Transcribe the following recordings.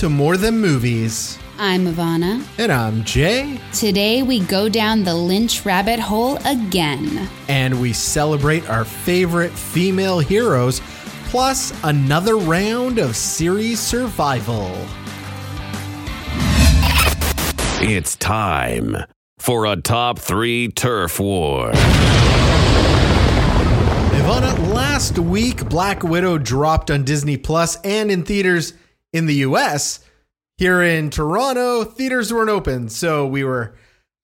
Welcome to More Than Movies. I'm Ivana. And I'm Jay. Today we go down the Lynch rabbit hole again. And we celebrate our favorite female heroes, plus another round of series survival. It's time for a top three turf war. Ivana, last week Black Widow dropped on Disney Plus and in theaters in the US. Here in Toronto, theaters weren't open, so we were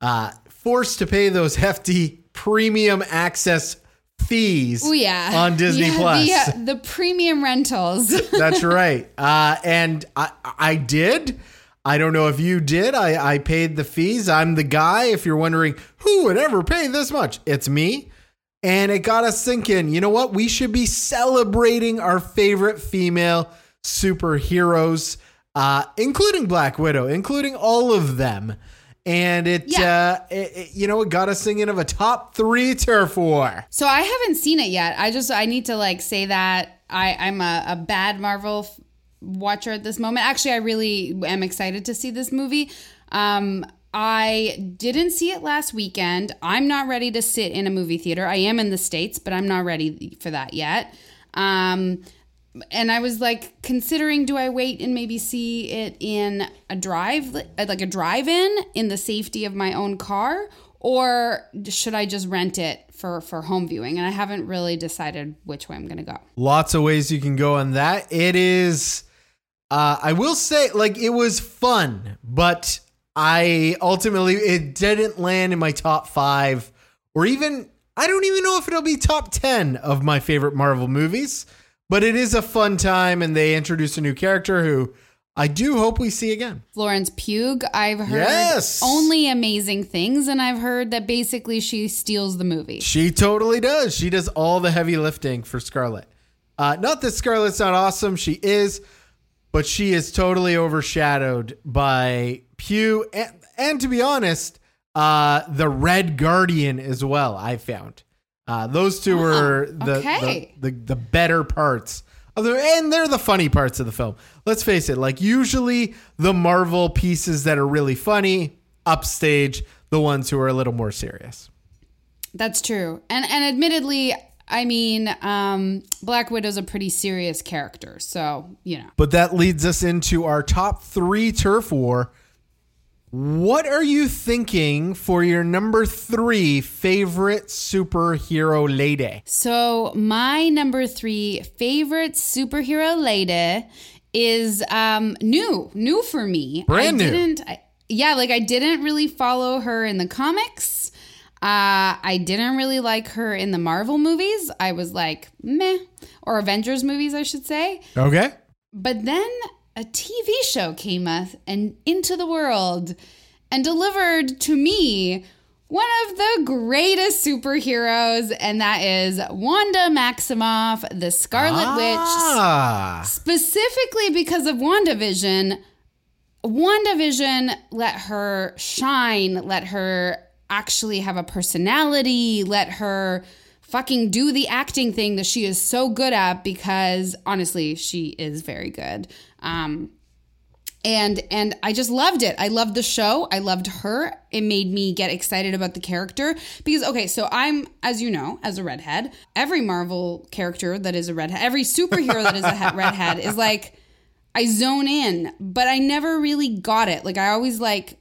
uh, forced to pay those hefty premium access fees Oh yeah, on Disney yeah, Plus. The, uh, the premium rentals. That's right. Uh, and I, I did. I don't know if you did. I, I paid the fees. I'm the guy. If you're wondering who would ever pay this much, it's me. And it got us thinking, you know what? We should be celebrating our favorite female superheroes, uh, including Black Widow, including all of them. And it, Yeah. uh, it, it- you know, it got us thinking of a top three turf war. so I haven't seen it yet. I just I need to like say that I I'm a, a bad Marvel f- watcher at this moment. Actually, I really am excited to see this movie. Um, I didn't see it last weekend. I'm not ready to sit in a movie theater. I am in the states, but I'm not ready for that yet. Um, and I was like considering do I wait and maybe see it in a drive like a drive-in in the safety of my own car or should I just rent it for for home viewing and I haven't really decided which way I'm going to go. lots of ways you can go on that. It is, uh, I will say, like it was fun, but I ultimately it didn't land in my top five, or even I don't even know if it'll be top ten of my favorite Marvel movies. But it is a fun time, and they introduced a new character who I do hope we see again. Florence Pugh, I've heard Yes. only amazing things and I've heard that basically she steals the movie. She totally does. She does all the heavy lifting for Scarlett. Uh, not that Scarlett's not awesome. She is, but she is totally overshadowed by Pugh, and, and to be honest, uh, the Red Guardian as well. I found uh, those two were the, okay. the, the the better parts of the, and they're the funny parts of the film. Let's face it. Like usually, the Marvel pieces that are really funny upstage the ones who are a little more serious. That's true. And and admittedly, I mean, um, Black Widow's a pretty serious character, so you know. But that leads us into our top three turf war. What are you thinking for your number three favorite superhero lady? So my number three favorite superhero lady is um new, new for me. Brand I new. Didn't, I, yeah, like I didn't really follow her in the comics. Uh, I didn't really like her in the Marvel movies. I was like meh, or Avengers movies, I should say. Okay. But then a TV show came up and into the world and delivered to me one of the greatest superheroes, and that is Wanda Maximoff, the Scarlet Witch. Ah, Specifically because of WandaVision, WandaVision let her shine, let her actually have a personality, let her fucking do the acting thing that she is so good at because honestly, she is very good. Um and and I just loved it. I loved the show. I loved her. It made me get excited about the character because okay, so I'm as you know, as a redhead, every Marvel character that is a redhead, every superhero that is a redhead is like I zone in, but I never really got it. Like I always like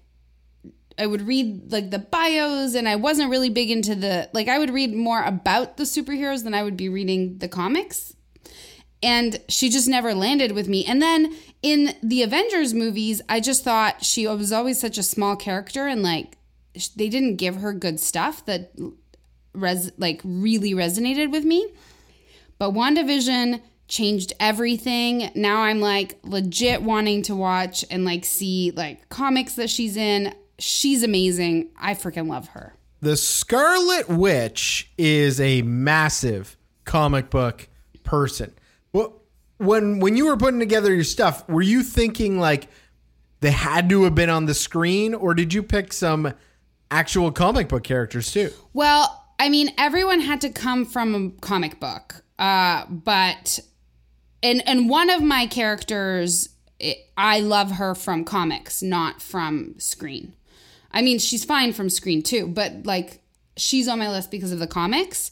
I would read like the bios and I wasn't really big into the like I would read more about the superheroes than I would be reading the comics. And she just never landed with me. And then in the Avengers movies, I just thought she was always such a small character and like they didn't give her good stuff that res like really resonated with me. But WandaVision changed everything. Now I'm like legit wanting to watch and like see like comics that she's in. She's amazing. I freaking love her. the Scarlet Witch is a massive comic book person. Well, when when you were putting together your stuff, were you thinking like they had to have been on the screen, or did you pick some actual comic book characters too? Well, I mean, everyone had to come from a comic book. Uh, but and and one of my characters it, I love her from comics, not from screen. I mean, she's fine from screen too, but like she's on my list because of the comics.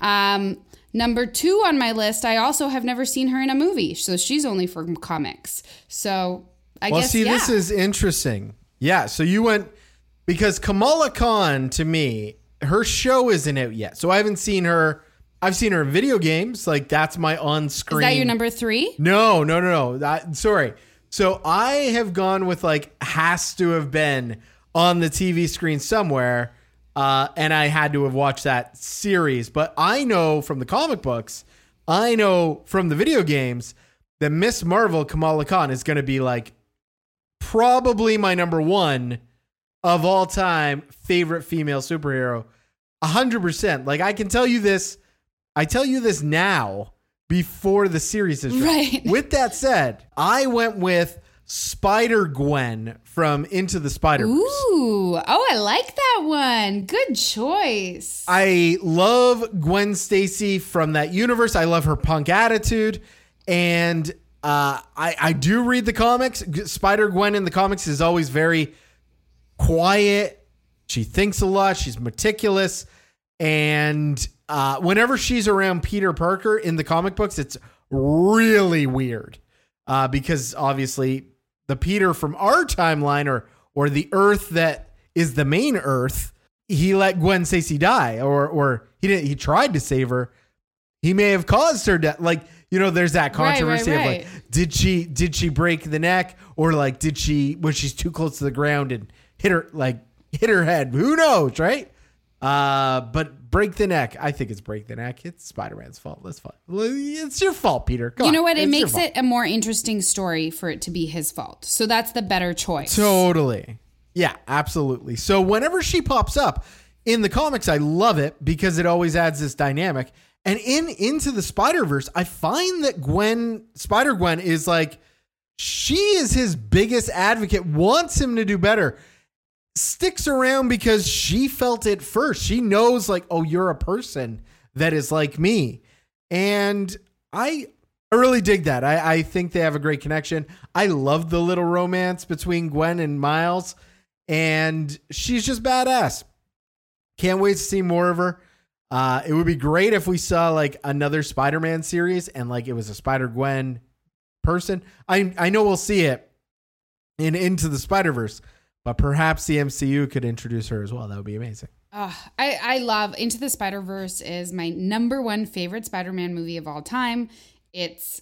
Um, number two on my list, I also have never seen her in a movie, so she's only from comics. So I Well, guess Well, see, yeah. this is interesting. Yeah, so you went because Kamala Khan to me, her show isn't out yet, so I haven't seen her. I've seen her in video games. Like that's my on screen. Is that your number three? No, no, no, no. That, sorry. So I have gone with like has to have been on the TV screen somewhere, uh, and I had to have watched that series. But I know from the comic books, I know from the video games that Miss Marvel Kamala Khan is going to be like probably my number one of all time favorite female superhero. A hundred percent. Like I can tell you this. I tell you this now before the series is. Right. With that said, I went with Spider Gwen from Into the Spider Verse. Ooh, oh, I like that one. Good choice. I love Gwen Stacy from that universe. I love her punk attitude, and uh, I I do read the comics. Spider Gwen in the comics is always very quiet. She thinks a lot. She's meticulous, and uh, whenever she's around Peter Parker in the comic books, it's really weird uh, because obviously the Peter from our timeline or or the Earth that is the main Earth, he let Gwen Stacy die, or or he didn't. He tried to save her. He may have caused her death. Like you know, there's that Right, right, controversy of like, did she did she break the neck, or like did she was she's too close to the ground and hit her like hit her head? Who knows, right? Uh, but break the neck. I think it's break the neck. It's Spider Man's fault. That's fine. It's your fault, Peter. You on. know what? It It's makes it a more interesting story for it to be his fault. So that's the better choice. Totally. Yeah, absolutely. So whenever she pops up in the comics, I love it because it always adds this dynamic. And in Into the Spider Verse, I find that Gwen, Spider Gwen, is like she is his biggest advocate, wants him to do better, sticks around because she felt it first. She knows, like, oh, you're a person that is like me. And I I really dig that. I, I think they have a great connection. I love the little romance between Gwen and Miles, and she's just badass. Can't wait to see more of her. Uh, it would be great if we saw like another Spider-Man series and like it was a Spider Gwen person. I I know we'll see it in Into the Spider Verse, but perhaps the MCU could introduce her as well. That would be amazing. Ugh, I, I love Into the Spider Verse is my number one favorite Spider Man movie of all time. It's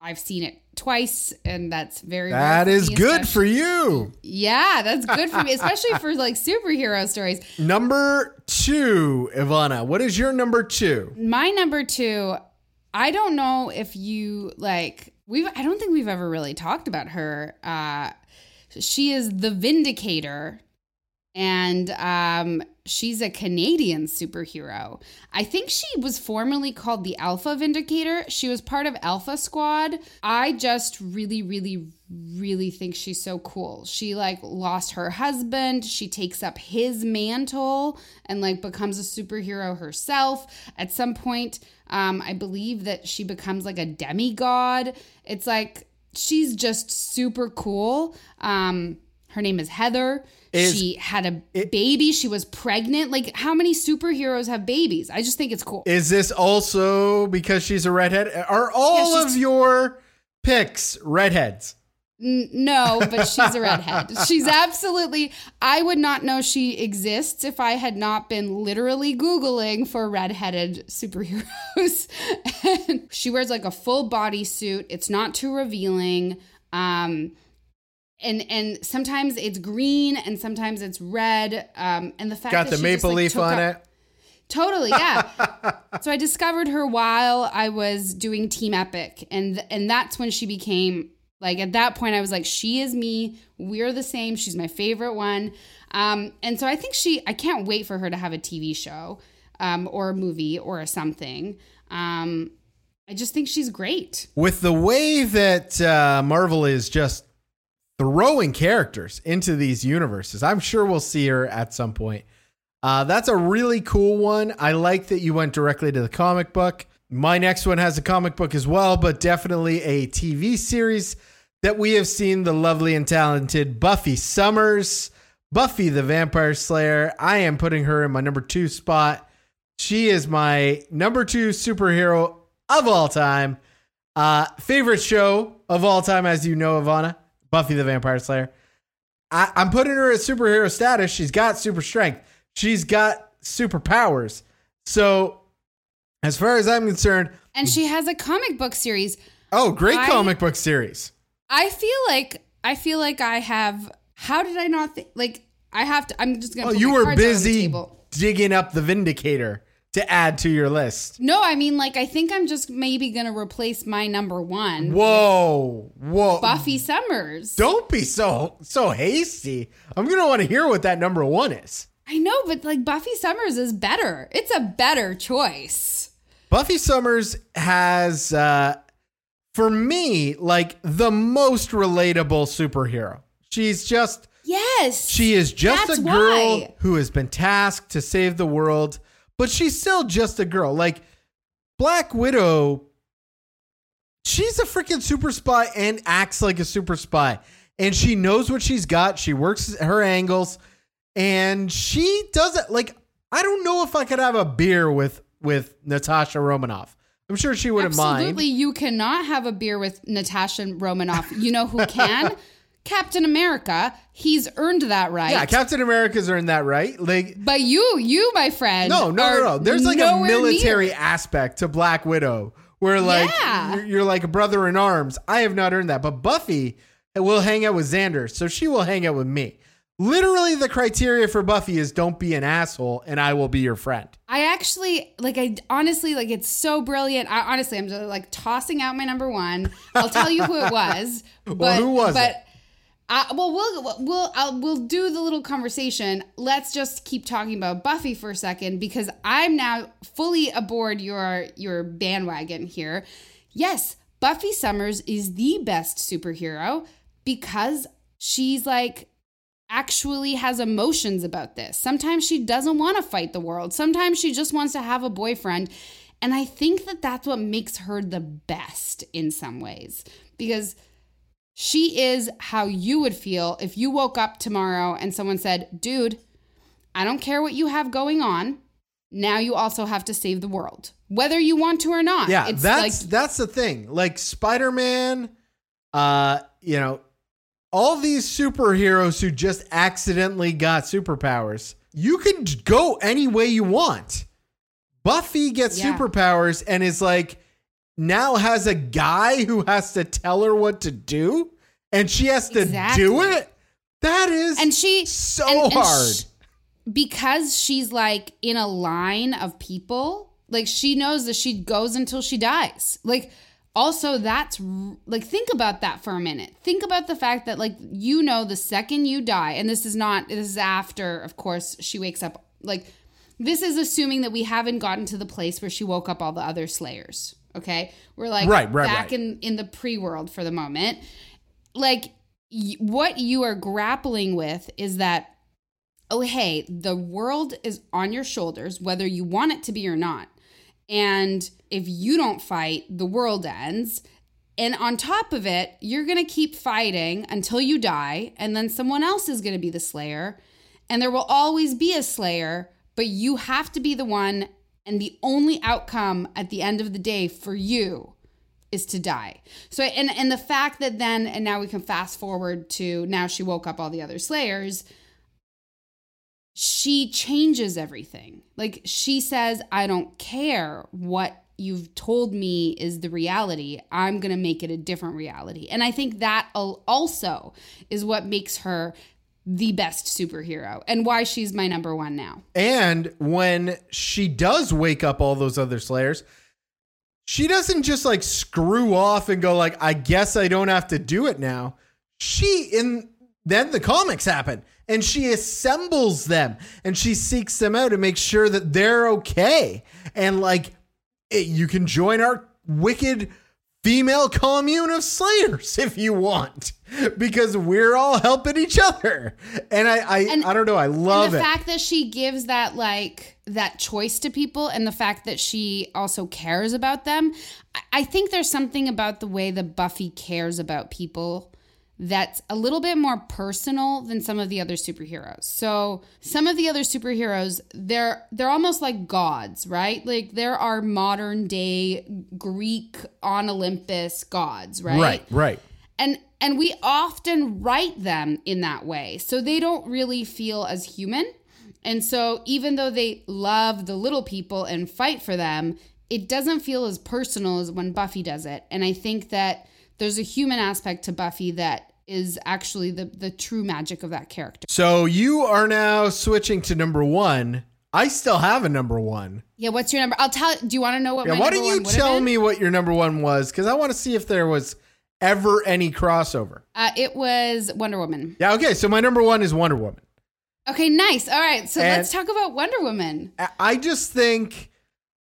I've seen it twice, and that's very That is me, good for you. Yeah, that's good for me, especially for like superhero stories. Number two, Ivana. What is your number two? My number two, I don't know if you like we've I don't think we've ever really talked about her. Uh she is the Vindicator and um she's a Canadian superhero. I think she was formerly called the Alpha Vindicator. She was part of Alpha Squad. I just really really really think she's so cool. She like lost her husband, she takes up his mantle and like becomes a superhero herself. At some point, um I believe that she becomes like a demigod. It's like she's just super cool. Um her name is Heather. Is- she had a baby. She was pregnant. Like, how many superheroes have babies? I just think it's cool. Is this also because she's a redhead? Are all Yeah, of your picks redheads? N- no, but she's a redhead. She's absolutely. I would not know she exists if I had not been literally Googling for redheaded superheroes. and she wears like a full body suit, It's not too revealing. Um, and and sometimes it's green and sometimes it's red. Um, and the fact Got that the maple just, like, leaf on up- it. Totally, yeah. so I discovered her while I was doing Team Epic, and and that's when she became like at that point I was like, she is me. We're the same. She's my favorite one. Um, and so I think she. I can't wait for her to have a TV show, um, or a movie or something. Um, I just think she's great. With the way that uh, Marvel is just throwing characters into these universes, I'm sure we'll see her at some point. Uh, that's a really cool one. I like that you went directly to the comic book. My next one has a comic book as well, but definitely a TV series that we have seen the lovely and talented Buffy Summers, Buffy the Vampire Slayer. I am putting her in my number two spot. She is my number two superhero of all time. Uh, favorite show of all time, as you know, Ivana, Buffy the Vampire Slayer. I, I'm putting her at superhero status. She's got super strength. She's got superpowers. So, as far as I'm concerned, And she has a comic book series. oh, great I- comic book series. I feel like I feel like I have. How did I not think? Like I have to. I'm just gonna. Oh, you were cards out on the busy digging up the Vindicator to add to your list. No, I mean like I think I'm just maybe gonna replace my number one, Whoa, whoa! Buffy Summers. Don't be so so hasty. I'm gonna want to hear what that number one is. I know, but like Buffy Summers is better. It's a better choice. Buffy Summers has, uh, for me, like the most relatable superhero. She's just Yes. She is just a girl why. who has been tasked to save the world, but she's still just a girl. Like Black Widow, she's a freaking super spy and acts like a super spy. And she knows what she's got. She works her angles and she doesn't like I don't know if I could have a beer with with Natasha Romanoff. I'm sure she wouldn't Absolutely, mind. Absolutely, you cannot have a beer with Natasha Romanoff. You know who can? Captain America. He's earned that right. Yeah, Captain America's earned that right. Like but you, you, my friend. No, no, no, no. There's like a military near. aspect to Black Widow where like Yeah. you're, you're like a brother in arms. I have not earned that, but Buffy will hang out with Xander, so she will hang out with me. Literally, the criteria for Buffy is don't be an asshole, and I will be your friend. I actually like. I honestly like. It's so brilliant. I honestly, I'm just like tossing out my number one. I'll tell you who it was. But, who was but, it? Uh, well, we'll we'll I'll, we'll do the little conversation. Let's just keep talking about Buffy for a second because I'm now fully aboard your your bandwagon here. Yes, Buffy Summers is the best superhero because she's like actually has emotions about this. Sometimes she doesn't want to fight the world. Sometimes she just wants to have a boyfriend. And I think that that's what makes her the best in some ways because she is how you would feel if you woke up tomorrow and someone said, Dude, I don't care what you have going on. Now you also have to save the world, whether you want to or not. Yeah, it's that's like, that's the thing. Like Spider Man, uh, you know, all these superheroes who just accidentally got superpowers. You can go any way you want. Buffy gets Yeah. superpowers and is like now has a guy who has to tell her what to do, and she has to Exactly. do it. That is and she so and- and hard. because she's like in a line of people like she knows that she goes until she dies like also that's like think about that for a minute. Think about the fact that like you know the second you die and this is not this is after of course she wakes up like this is assuming that we haven't gotten to the place where she woke up all the other slayers okay? We're like Right, right, back right. in in the pre-world for the moment. Like y- what you are grappling with is that oh hey the world is on your shoulders whether you want it to be or not and if you don't fight the world ends and on top of it you're going to keep fighting until you die and then someone else is going to be the slayer and there will always be a slayer but you have to be the one and the only outcome at the end of the day for you is to die. So and and the fact that then and now we can fast forward to now she woke up all the other slayers she changes everything. Like she says I don't care what you've told me is the reality. I'm going to make it a different reality. And I think that also is what makes her the best superhero and why she's my number 1 now. And when she does wake up all those other slayers, she doesn't just like screw off and go like, I guess I don't have to do it now. She in then the comics happen and she assembles them and she seeks them out and makes sure that they're okay. And like it, you can join our wicked female commune of slayers if you want because we're all helping each other and i i, And- I don't know i love and the it fact that she gives that like that choice to people and the fact that she also cares about them I- i think there's something about the way that buffy cares about people that's a little bit more personal than some of the other superheroes. So some of the other superheroes they're they're almost like gods right? Like there are modern day greek on olympus gods right? Right right. And and we often write them in that way. So they don't really feel as human. And so even though they love the little people and fight for them it doesn't feel as personal as when buffy does it. And i think that there's a human aspect to buffy that is actually the the true magic of that character. So you are now switching to number one. I still have a number one. Yeah what's your number i'll tell do you want to know what yeah why don't you tell me what your number one was? Because i want to see if there was ever any crossover. Uh, it was wonder woman. Yeah okay so my number one is wonder woman. Okay nice all right so And- let's talk about wonder woman. I just think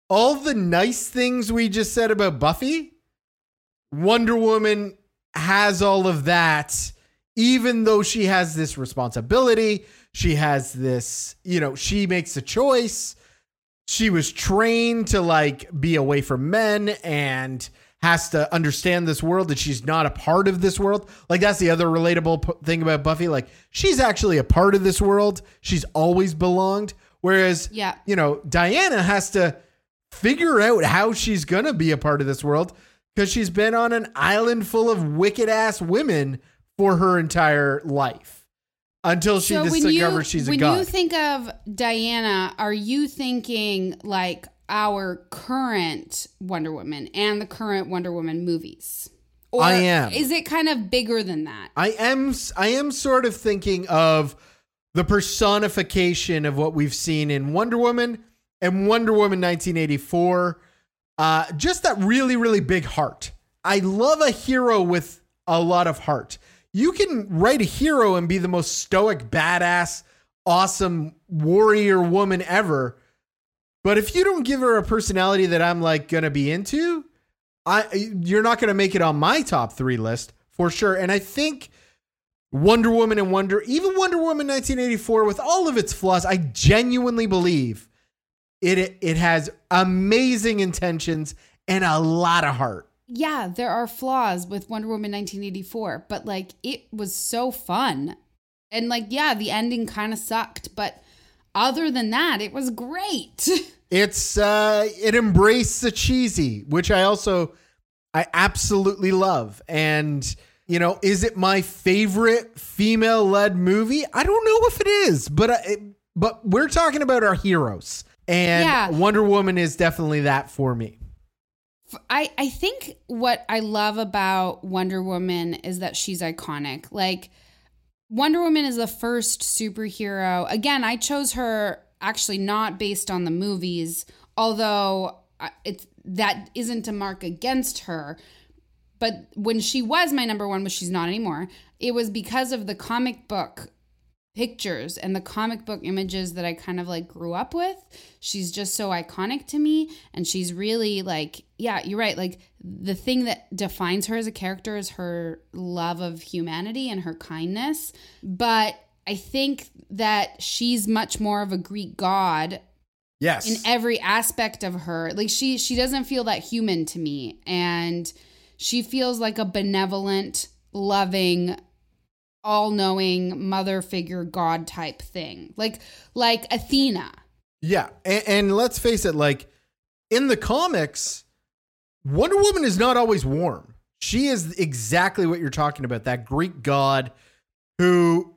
all the nice things we just said about Buffy, Wonder Woman has all of that, even though she has this responsibility. She has this, you know, she makes a choice. She was trained to like be away from men and has to understand this world that she's not a part of this world. Like that's the other relatable p- thing about Buffy. Like she's actually a part of this world. She's always belonged. Whereas, Yeah. you know, Diana has to figure out how she's gonna be a part of this world because she's been on an island full of wicked ass women for her entire life until she discovers she's a when god. When you think of Diana, are you thinking like our current Wonder Woman and the current Wonder Woman movies? Or I am. Is it kind of bigger than that? I am I am sort of thinking of the personification of what we've seen in Wonder Woman and Wonder Woman 1984. Uh, just that really, really big heart. I love a hero with a lot of heart. You can write a hero and be the most stoic, badass, awesome warrior woman ever. But if you don't give her a personality that I'm like gonna be into, I you're not gonna make it on my top three list for sure. And I think Wonder Woman and Wonder, even Wonder Woman 1984, with all of its flaws, I genuinely believe it it has amazing intentions and a lot of heart. Yeah, there are flaws with Wonder Woman 1984, but like it was so fun. And like, yeah, the ending kind of sucked, but other than that, it was great. It's uh it embraced the cheesy, which I also I absolutely love. And you know, is it my favorite female-led movie? I don't know if it is, but I, but we're talking about our heroes. And Yeah. Wonder Woman is definitely that for me. I, I think what I love about Wonder Woman is that she's iconic. Like, Wonder Woman is the first superhero. Again, I chose her actually not based on the movies, although uh, it's that isn't a mark against her. But when she was my number one, which she's not anymore, it was because of the comic book pictures and the comic book images that I kind of like grew up with. She's just so iconic to me. And she's really like, yeah, you're right. Like the thing that defines her as a character is her love of humanity and her kindness. But I think that she's much more of a Greek god Yes. in every aspect of her. Like she she doesn't feel that human to me and she feels like a benevolent, loving, all-knowing mother figure god type thing. Like like Athena. Yeah, and, and let's face it, like in the comics, Wonder Woman is not always warm. She is exactly what you're talking about. That Greek god who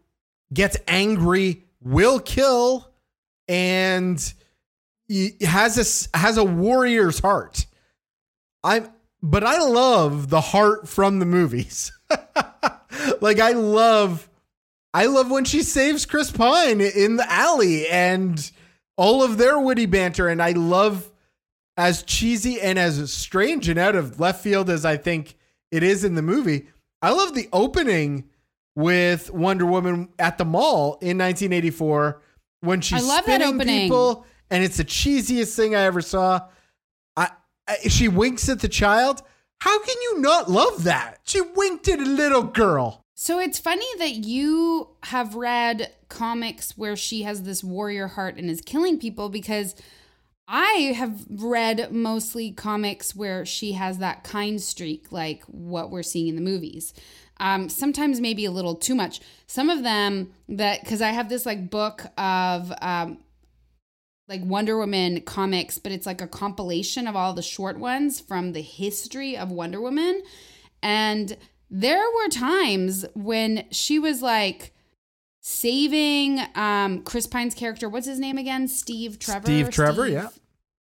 gets angry, will kill, and has a has a warrior's heart. I'm, but I love the heart from the movies. like I love, I love when she saves Chris Pine in the alley and all of their witty banter, and I love as cheesy and as strange and out of left field as I think it is in the movie. I love the opening with Wonder Woman at the mall in 1984 when she's I love that spinning opening. people, and it's the cheesiest thing I ever saw. I, I she winks at the child. How can you not love that? She winked at a little girl. So it's funny that you have read comics where she has this warrior heart and is killing people because I have read mostly comics where she has that kind streak, like what we're seeing in the movies. Um, sometimes maybe a little too much. Some of them that because I have this like book of um, like Wonder Woman comics, but it's like a compilation of all the short ones from the history of Wonder Woman, and there were times when she was like saving um Chris Pine's character. What's his name again? Steve Trevor. Steve Trevor, yeah.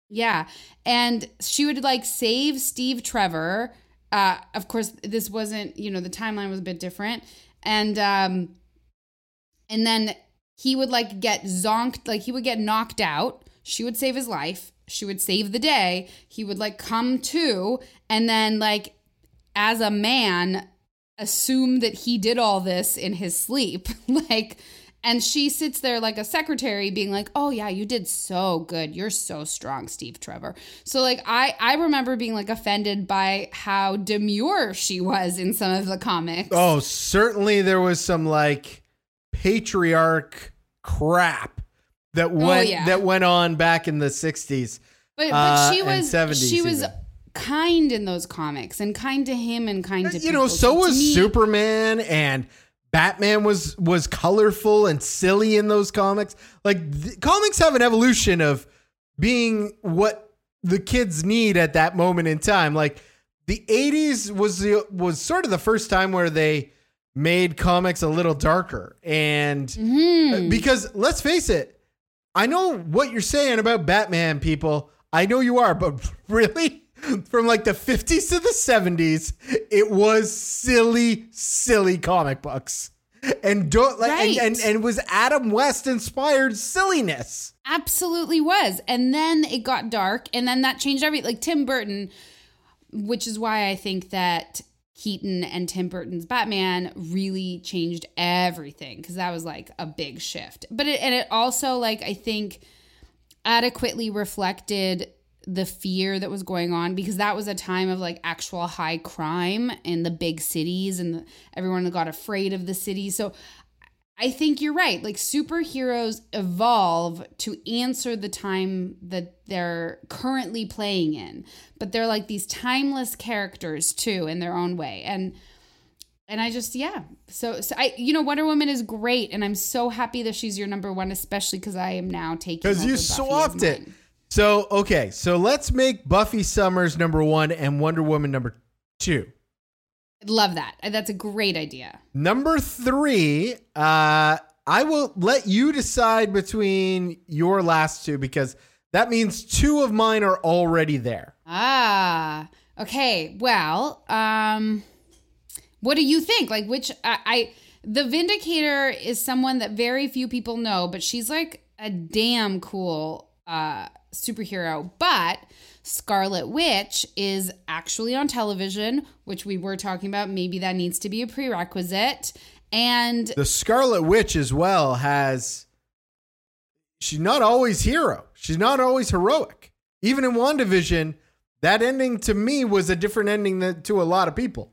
Yeah. And she would like save Steve Trevor. Uh, of course, this wasn't, you know, the timeline was a bit different. And um and then he would like get zonked, like he would get knocked out. She would save his life. She would save the day. He would like come to and then like as a man assume that he did all this in his sleep. like and she sits there like a secretary being like, "Oh yeah, you did so good. You're so strong, Steve Trevor." So like I I remember being like offended by how demure she was in some of the comics. Oh, certainly there was some like patriarch crap that went Oh, yeah. that went on back in the 60s. but but uh, she was 70s she was even. kind in those comics and kind to him and kind to you know, people. so was me- Superman and Batman was was colorful and silly in those comics. Like th- comics have an evolution of being what the kids need at that moment in time. Like the 80s was the was sort of the first time where they made comics a little darker and Mhm. because let's face it, I know what you're saying about Batman people. I know you are, but really from like the 50s to the 70s, it was silly, silly comic books. And don't like and, Right. and, and it was Adam West inspired silliness. absolutely was and then it got dark and then that changed everything like tim burton which is why i think that keaton and tim burton's batman really changed everything because that was like a big shift. But it and it also like i think adequately reflected the fear that was going on because that was a time of like actual high crime in the big cities and the, everyone got afraid of the city. So I think you're right. Like superheroes evolve to answer the time that they're currently playing in, but they're like these timeless characters too in their own way. And and I just yeah. So so I you know Wonder Woman is great, and I'm so happy that she's your number one, especially because I am now taking Because you swapped it. So okay, so let's make Buffy Summers number one and Wonder Woman number two. Love that. That's a great idea. Number three, uh, I will let you decide between your last two because that means two of mine are already there. Ah, okay. Well, um, what do you think? Like, which I, I the Vindicator is someone that very few people know, but she's like a damn cool uh superhero. But Scarlet Witch is actually on television, which we were talking about. Maybe that needs to be a prerequisite. And The Scarlet Witch as well has. She's not always hero. She's not always heroic. Even in WandaVision, that ending to me was a different ending than to a lot of people.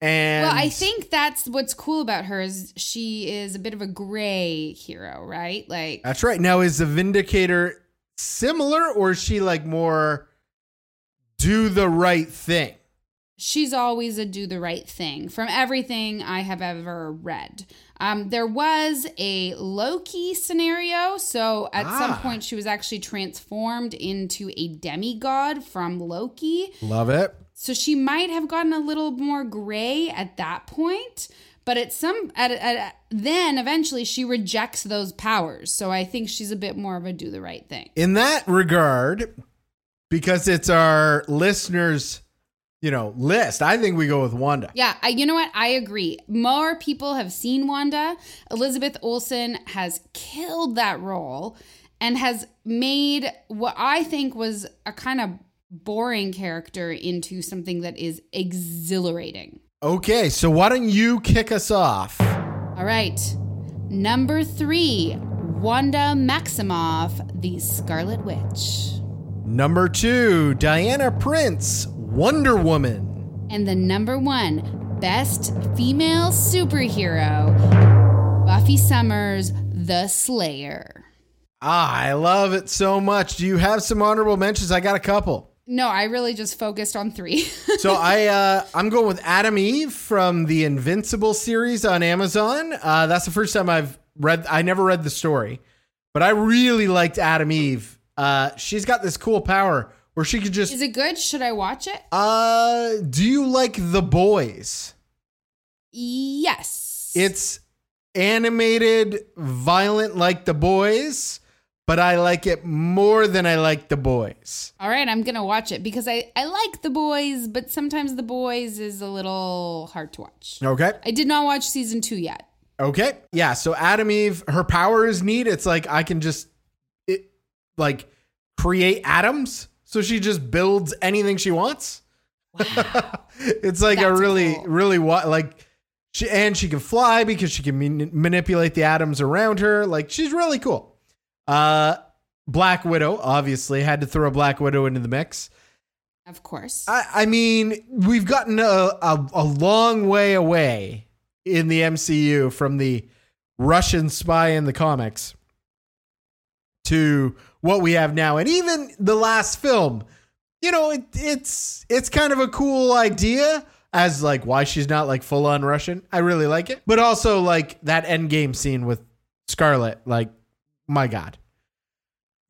And well, I think that's what's cool about her is she is a bit of a gray hero, right? Like That's right. Now, is the Vindicator similar or is she like more do the right thing? she's always a do the right thing from everything I have ever read. Um, there was a Loki scenario. So at some Ah. point, she was actually transformed into a demigod from Loki. Love it. So she might have gotten a little more gray at that point. But at some, at, at, then eventually she rejects those powers. So I think she's a bit more of a do the right thing. In that regard, because it's our listeners, you know, list, I think we go with Wanda. Yeah, I, you know what? I agree. More people have seen Wanda. Elizabeth Olsen has killed that role and has made what I think was a kind of boring character into something that is exhilarating. Okay, so why don't you kick us off? All right. Number three Wanda Maximoff, the Scarlet Witch. Number two, Diana Prince, Wonder Woman. And the number one best female superhero, Buffy Summers, the Slayer. Ah, I love it so much. Do you have some honorable mentions? I got a couple. No, I really just focused on three. so I uh, I'm going with Atom Eve from the Invincible series on Amazon. Uh, that's the first time I've read. I never read the story, but I really liked Atom Eve. Uh, she's got this cool power where she could just. Is it good? Should I watch it? Uh, do you like The Boys? Yes. It's animated, violent like The Boys, but I like it more than I like The Boys. All right, I'm gonna watch it because I I like The Boys, but sometimes The Boys is a little hard to watch. Okay. I did not watch season two yet. Okay. Yeah. So Atom Eve, her power is neat. It's like I can just like create atoms. So she just builds anything she wants. it's like a really, cool. really what like she and she can fly because she can man- manipulate the atoms around her. Like she's really cool. Uh, Black Widow obviously had to throw Black Widow into the mix. Of course. I, I mean, we've gotten a, a, a long way away in the MCU from the Russian spy in the comics to what we have now. And even the last film, you know, it, it's it's kind of a cool idea as like why she's not like full on Russian. I really like it. But also like that end game scene with Scarlett, like my god.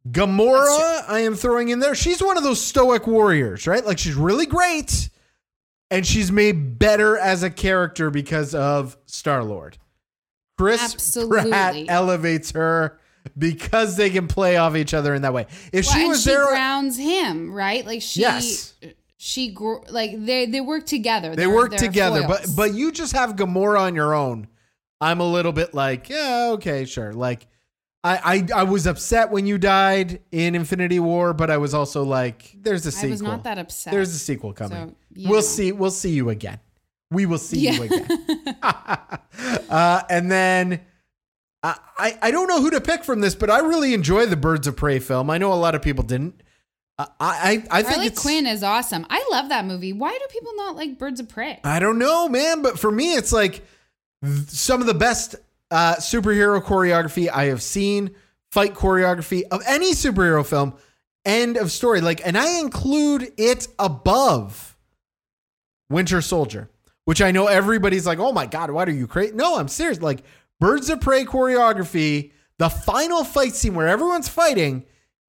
Gamora, I am throwing in there. She's one of those stoic warriors, right? Like she's really great, and she's made better as a character because of Star Lord. Chris Absolutely. Pratt elevates her because they can play off each other in that way. If Well, she was she there, grounds him, right? Like she, Yes. she like they they work together. they They're- work they're together. But foils. but you just have Gamora on your own. I'm a little bit like, yeah, okay, sure. Like, I I, I was upset when you died in Infinity War, but I was also like, there's a sequel. I was not that upset. There's a sequel coming. So, we'll know. see. We'll see you again. We will see Yeah. you again. uh, and then I, I don't know who to pick from this, but I really enjoy the Birds of Prey film. I know a lot of people didn't. I I, I think Harley it's Quinn is awesome. I love that movie. Why do people not like Birds of Prey? I don't know, man, but for me, it's like some of the best uh, superhero choreography I have seen, fight choreography of any superhero film. End of story. Like, and I include it above Winter Soldier, which I know everybody's like, oh my God, what are you crazy? No, I'm serious. Like, Birds of Prey choreography, the final fight scene where everyone's fighting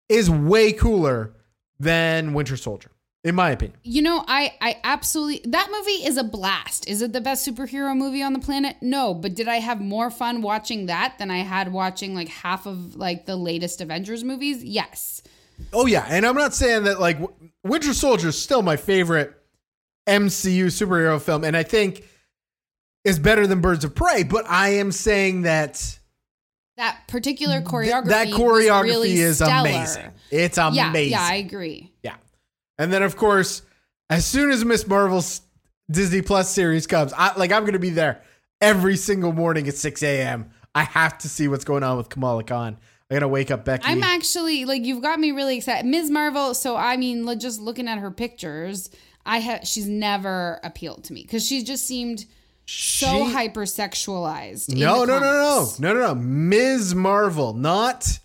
is way cooler than Winter Soldier, in my opinion. You know, I I absolutely that movie is a blast. Is it the best superhero movie on the planet? No, but did I have more fun watching that than I had watching like half of like the latest Avengers movies? Yes. Oh yeah, and I'm not saying that like Winter Soldier is still my favorite MCU superhero film, and I think is better than Birds of Prey. But I am saying that That particular choreography that choreography really is stellar. amazing. It's amazing. yeah, yeah, I agree. Yeah. And then of course, as soon as Miss Marvel's Disney Plus series comes, I like I'm gonna be there every single morning at 6 a.m. I have to see what's going on with Kamala Khan. I gotta wake up Becky. I'm actually like you've got me really excited. Ms. Marvel, so I mean, like, just looking at her pictures, I have she's never appealed to me because she just seemed so She- hypersexualized. No, no, no, no, no, no, no. Ms. Marvel, not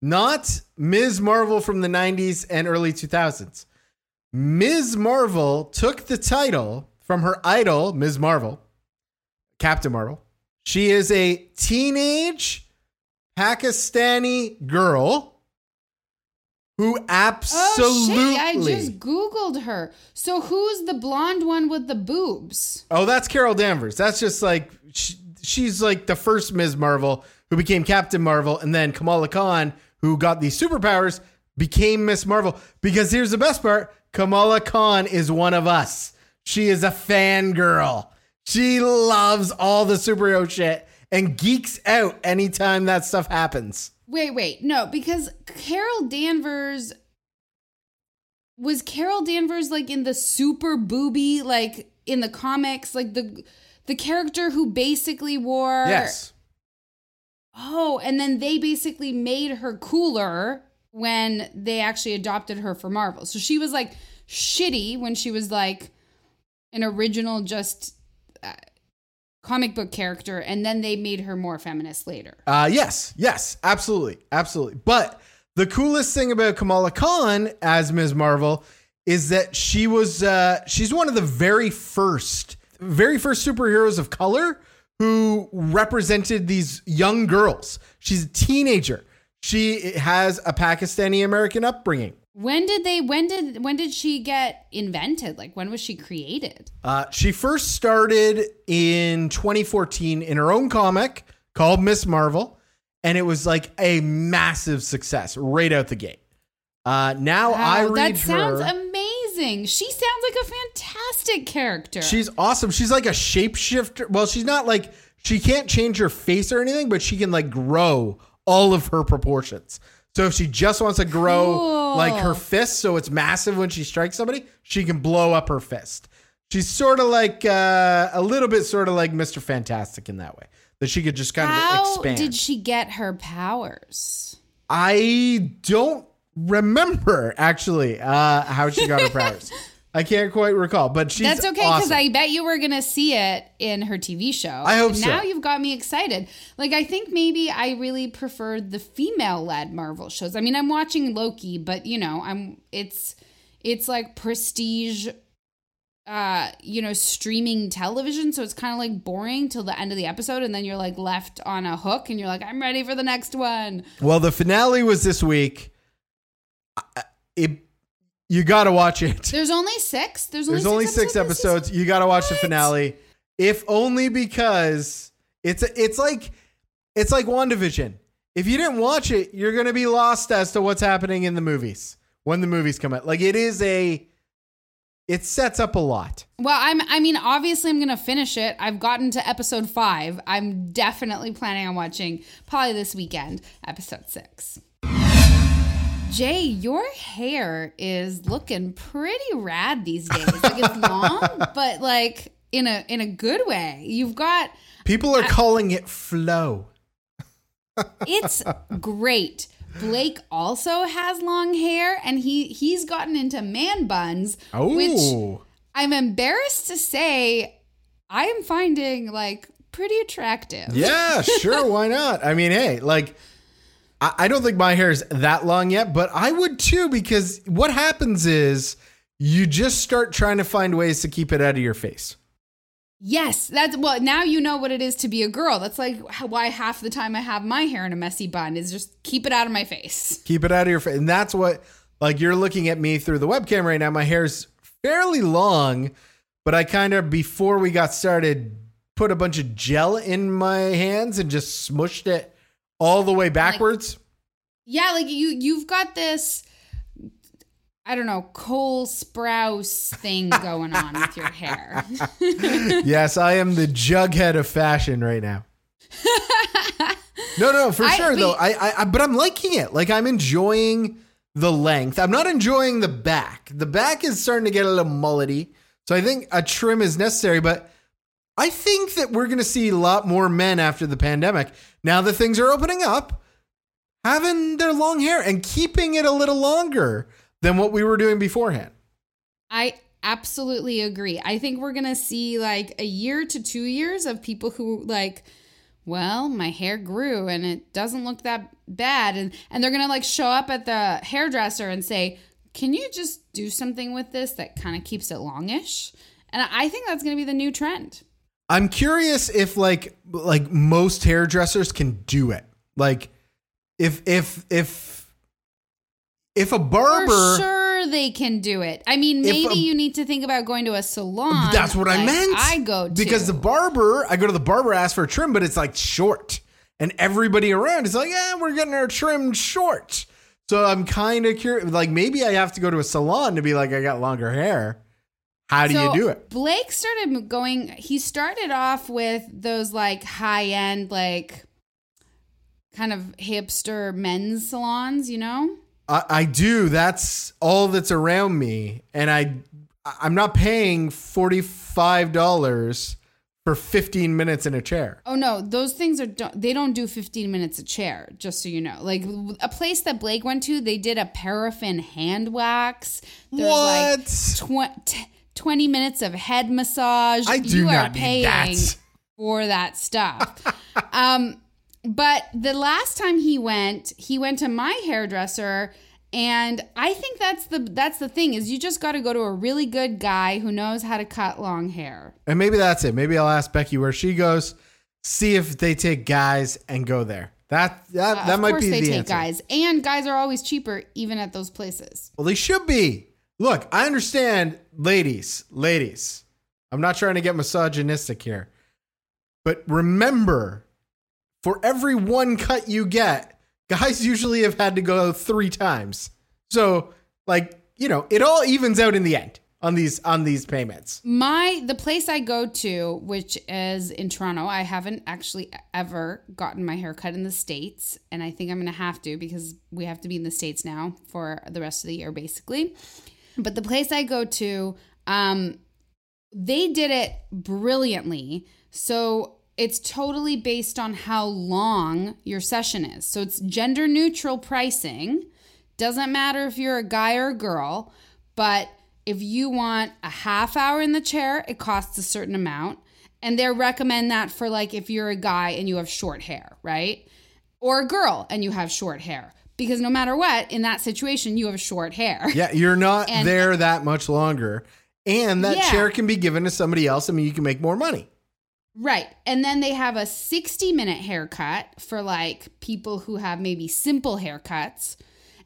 not Ms. Marvel from the 90s and early 2000s. Ms. Marvel took the title from her idol, Ms. Marvel, Captain Marvel. She is a teenage Pakistani girl who absolutely Oh shit! I just googled her. So who's the blonde one with the boobs? Oh, that's Carol Danvers. That's just like she, she's like the first Ms. Marvel who became Captain Marvel, and then Kamala Khan, who got these superpowers, became Miss Marvel. Because here's the best part: Kamala Khan is one of us. She is a fangirl. She loves all the superhero shit and geeks out anytime that stuff happens. Wait, wait, no, because Carol Danvers was Carol Danvers like in the super booby, like in the comics, like the the character who basically wore Yes. Oh, and then they basically made her cooler when they actually adopted her for Marvel. So she was like shitty when she was like an original just uh, comic book character and then they made her more feminist later. Uh, yes, yes, absolutely, absolutely. But the coolest thing about Kamala Khan as Ms. Marvel is that she was uh, she's one of the very first, very first superheroes of color who represented these young girls. She's a teenager. She has a Pakistani American upbringing. When did they when did when did she get invented? Like when was she created? Uh, she first started in 2014 in her own comic called Miss Marvel, and it was like a massive success right out the gate. Uh, now I read that sounds her. amazing. She sounds like a fantastic character. She's awesome. She's like a shapeshifter. Well, she's not like she can't change her face or anything, but she can like grow all of her proportions. So if she just wants to grow Cool. like her fist so it's massive when she strikes somebody, she can blow up her fist. She's sort of like uh, a little bit sort of like Mr. Fantastic in that way. That she could just kind of How expand. did she get her powers? I don't remember actually uh, how she got her powers. I can't quite recall, but she's That's okay because awesome. I bet you were gonna see it in her TV show. I hope And so. Now you've got me excited. Like I think maybe I really prefer the female-led Marvel shows. I mean, I'm watching Loki, but you know, I'm it's it's like prestige uh you know streaming television so it's kind of like boring till the end of the episode and then you're like left on a hook and you're like i'm ready for the next one Well, the finale was this week. It you got to watch it. there's only six there's only There's only six, six episodes. You got to watch the finale, if only because it's it's like it's like WandaVision. If you didn't watch it, you're gonna be lost as to what's happening in the movies when the movies come out. Like it is a, it sets up a lot. Well, I'm I mean, obviously I'm gonna finish it. I've gotten to episode five. I'm definitely planning on watching probably this weekend, episode six. Jay, your hair is looking pretty rad these days. Like it's long, but like in a in a good way. You've got People are calling it flow. it's great. Blake also has long hair and he he's gotten into man buns, which Oh, I'm embarrassed to say I am finding like pretty attractive. Yeah, sure. Why not? I mean, hey, like, I, I don't think my hair is that long yet, but I would too because what happens is you just start trying to find ways to keep it out of your face. Yes, that's well. Now you know what it is to be a girl. That's like why half the time I have my hair in a messy bun is just keep it out of my face. Keep it out of your face. And that's what, like, you're looking at me through the webcam right now. My hair's fairly long, but I kind of, before we got started, put a bunch of gel in my hands and just smushed it all the way backwards. Yeah, like you you've got this. I don't know Cole Sprouse thing going on with your hair. yes, I am the jughead of fashion right now. no, no, for I- sure but- though. I, I, I, but I'm liking it. Like I'm enjoying the length. I'm not enjoying the back. The back is starting to get a little mullety. So I think a trim is necessary. But I think that we're going to see a lot more men after the pandemic. Now that things are opening up, having their long hair and keeping it a little longer than what we were doing beforehand. I absolutely agree. I think we're going to see like a year to 2 years of people who like well, my hair grew and it doesn't look that bad and and they're going to like show up at the hairdresser and say, "Can you just do something with this that kind of keeps it longish?" And I think that's going to be the new trend. I'm curious if like like most hairdressers can do it. Like if if if if a barber For sure they can do it. I mean, maybe a- you need to think about going to a salon. That's what I meant. I go to because the barber, I go to the barber, ask for a trim, but it's like short, and everybody around is like, "Yeah, we're getting our trim short." So I'm kind of curious. Like maybe I have to go to a salon to be like, I got longer hair. How do So, you do it? Blake started going. He started off with those like high end, like kind of hipster men's salons. You know, I, I do. That's all that's around me, and I I'm not paying forty five dollars for fifteen minutes in a chair. Oh no, those things are don't- they don't do 15 minutes a chair, just so you know. Like a place that Blake went to, they did a paraffin hand wax. There's What? Like tw- t- 20 minutes of head massage. I do you not are need paying that. for that stuff. um, but the last time he went, he went to my hairdresser. And I think that's the that's the thing is you just got to go to a really good guy who knows how to cut long hair. And maybe that's it. Maybe I'll ask Becky where she goes, see if they take guys and go there. That that Uh, that of might course be they the take answer. guys, and guys are always cheaper even at those places. Well, they should be. Look, I understand, ladies, ladies. I'm not trying to get misogynistic here. But remember, for every one cut you get, guys usually have had to go three times. So, like, you know, it all evens out in the end on these on these payments. My the place I go to, which is in Toronto, I haven't actually ever gotten my hair cut in the states, and I think I'm gonna have to because we have to be in the states now for the rest of the year, basically. But the place I go to, um, they did it brilliantly. So it's totally based on how long your session is. So it's gender neutral pricing. Doesn't matter if you're a guy or a girl, but if you want a half hour in the chair, it costs a certain amount. And they recommend that for like if you're a guy and you have short hair, right? Or a girl and you have short hair. Because no matter what, in that situation, you have short hair. Yeah, you're not And- there that much longer. And that Yeah. chair can be given to somebody else. I mean, you can make more money. Right. And then they have a 60 minute haircut for like people who have maybe simple haircuts.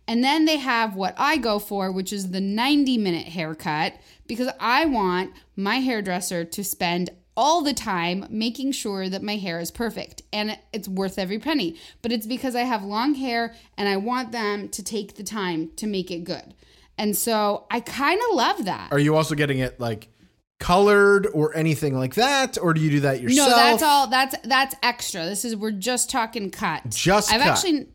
And then they have what I go for, which is the 90 minute haircut, because I want my hairdresser to spend all the time making sure that my hair is perfect. And it's worth every penny. But it's because I have long hair and I want them to take the time to make it good. And so I kind of love that. Are you also getting it like colored or anything like that? Or do you do that yourself? No, that's all. That's that's extra. This is we're just talking cut. Just I've cut. actually,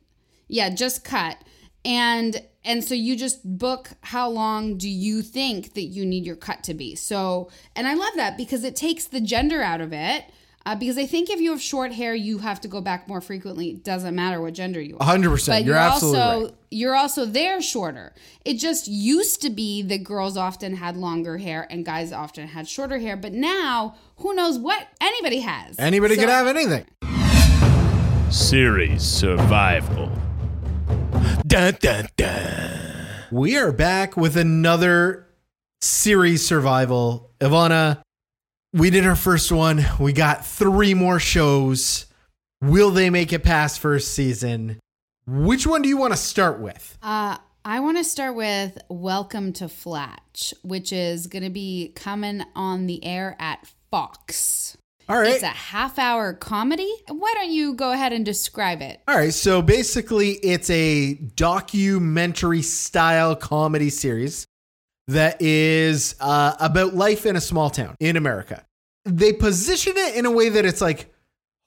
yeah, just cut. And and so you just book how long do you think that you need your cut to be. So and I love that because it takes the gender out of it. Uh, because I think if you have short hair, you have to go back more frequently. It doesn't matter what gender you are. 100%. But You're absolutely also right. you're also there shorter. It just used to be that girls often had longer hair and guys often had shorter hair, but now who knows what anybody has. Anybody So- can have anything. Series survival. Dun, dun, dun. We are back with another series survival. Ivana, we did our first one. We got three more shows. Will they make it past first season? Which one do you want to start with? Uh, I want to start with Welcome to Flatch, which is going to be coming on the air at Fox. All right. It's a half hour comedy. Why don't you go ahead and describe it? All right, so basically, it's a documentary style comedy series that is uh, about life in a small town in America. They position it in a way that it's like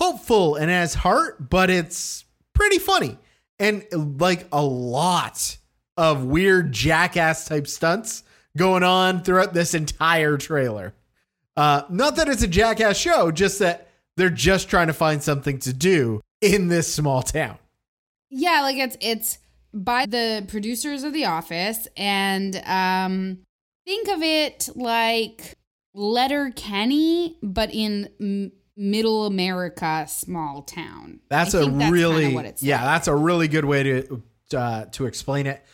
hopeful and has heart, but it's pretty funny and like a lot of weird jackass type stunts going on throughout this entire trailer. Uh, not that it's a jackass show, just that they're just trying to find something to do in this small town. Yeah, like it's it's by the producers of The Office, and um, think of it like Letterkenny, but in m- Middle America, small town. That's I a kinda really what it's yeah, like. that's a really good way to uh, to explain it.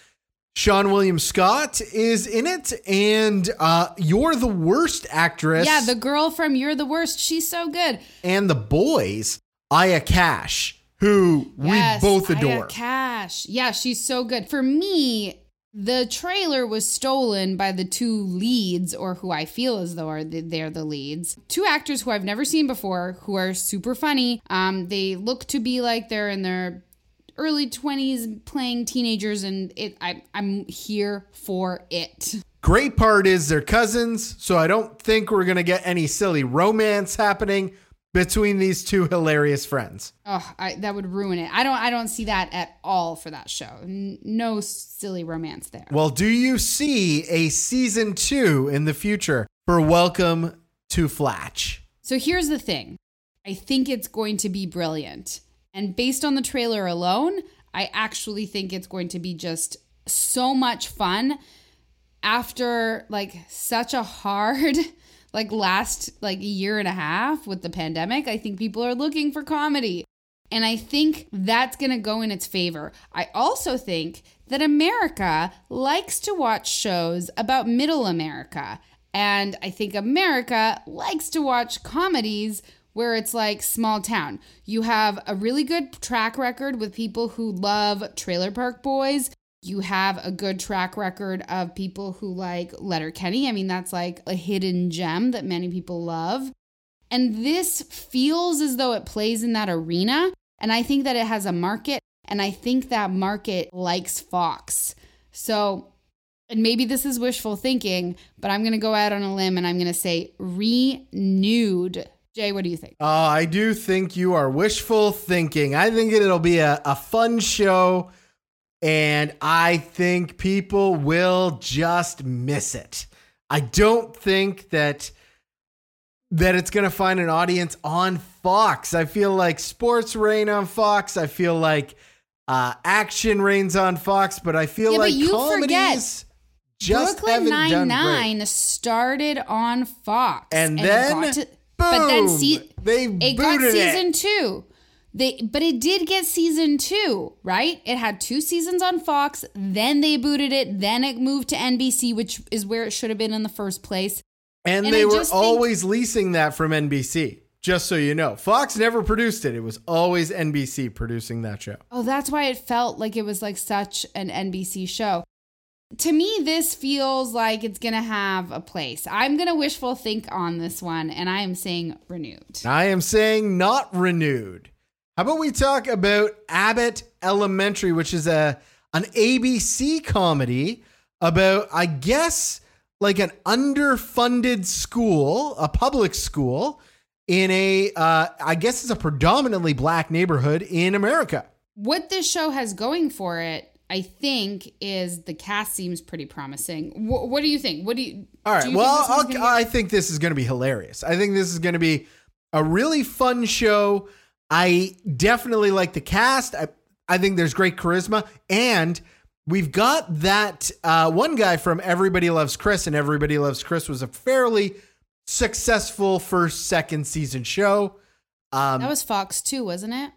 Seann William Scott is in it, and uh, you're the worst actress. yeah. The girl from You're the Worst. She's so good. and the boys, Aya Cash, who Yes, we both adore. Aya. Cash. Yeah, she's so good. For me, the trailer was stolen by the two leads, or who I feel as though are the, they're the leads. Two actors who I've never seen before, who are super funny. Um, they look to be like they're in their early 20s playing teenagers and it I, i'm here for it Great part is they're cousins, so I don't think we're gonna get any silly romance happening between these two hilarious friends. oh I, that would ruin it i don't i don't see that at all for that show N- no silly romance there Well, do you see a season two in the future for Welcome to Flatch? So here's the thing I think it's going to be brilliant. And based on the trailer alone, I actually think it's going to be just so much fun. after like such a hard like last like year and a half with the pandemic, I think people are looking for comedy. And I think that's going to go in its favor. I also think that America likes to watch shows about middle America. And I think America likes to watch comedies where it's like small town. You have a really good track record with people who love Trailer Park Boys. You have a good track record of people who like Letterkenny. I mean, that's like a hidden gem that many people love. And this feels as though it plays in that arena. And I think that it has a market. And I think that market likes Fox. So, and maybe this is wishful thinking, but I'm going to go out on a limb and I'm going to say renewed. Jay, what do you think? Uh, I do think you are wishful thinking. I think it'll be a, a fun show, and I think people will just miss it. I don't think that that it's going to find an audience on Fox. I feel like sports reign on Fox. I feel like uh, action reigns on Fox, but I feel Yeah, like you comedies just Brooklyn Nine Nine started on Fox, And it then, but then see, they it got booted it. season two. They, but it did get season two, right? It had two seasons on Fox. Then they booted it. Then it moved to NBC, which is where it should have been in the first place. And, And they I were just think- always leasing that from NBC. Just so you know, Fox never produced it. It was always NBC producing that show. Oh, that's why it felt like it was like such an NBC show. To me, this feels like it's gonna have a place. I'm gonna wishful think on this one, and I am saying renewed. I am saying not renewed. How about we talk about Abbott Elementary, which is a an ABC comedy about, I guess, like an underfunded school, a public school in a, uh, I guess it's a predominantly black neighborhood in America. What this show has going for it, I think, is the cast seems pretty promising. Wh- what do you think? What do you? All right. you Well, think I'll, I think this is going to be hilarious. I think this is going to be a really fun show. I definitely like the cast. I, I think there's great charisma. And we've got that uh, one guy from Everybody Loves Chris, and Everybody Loves Chris was a fairly successful first, second season show. Um, That was Fox too, wasn't it?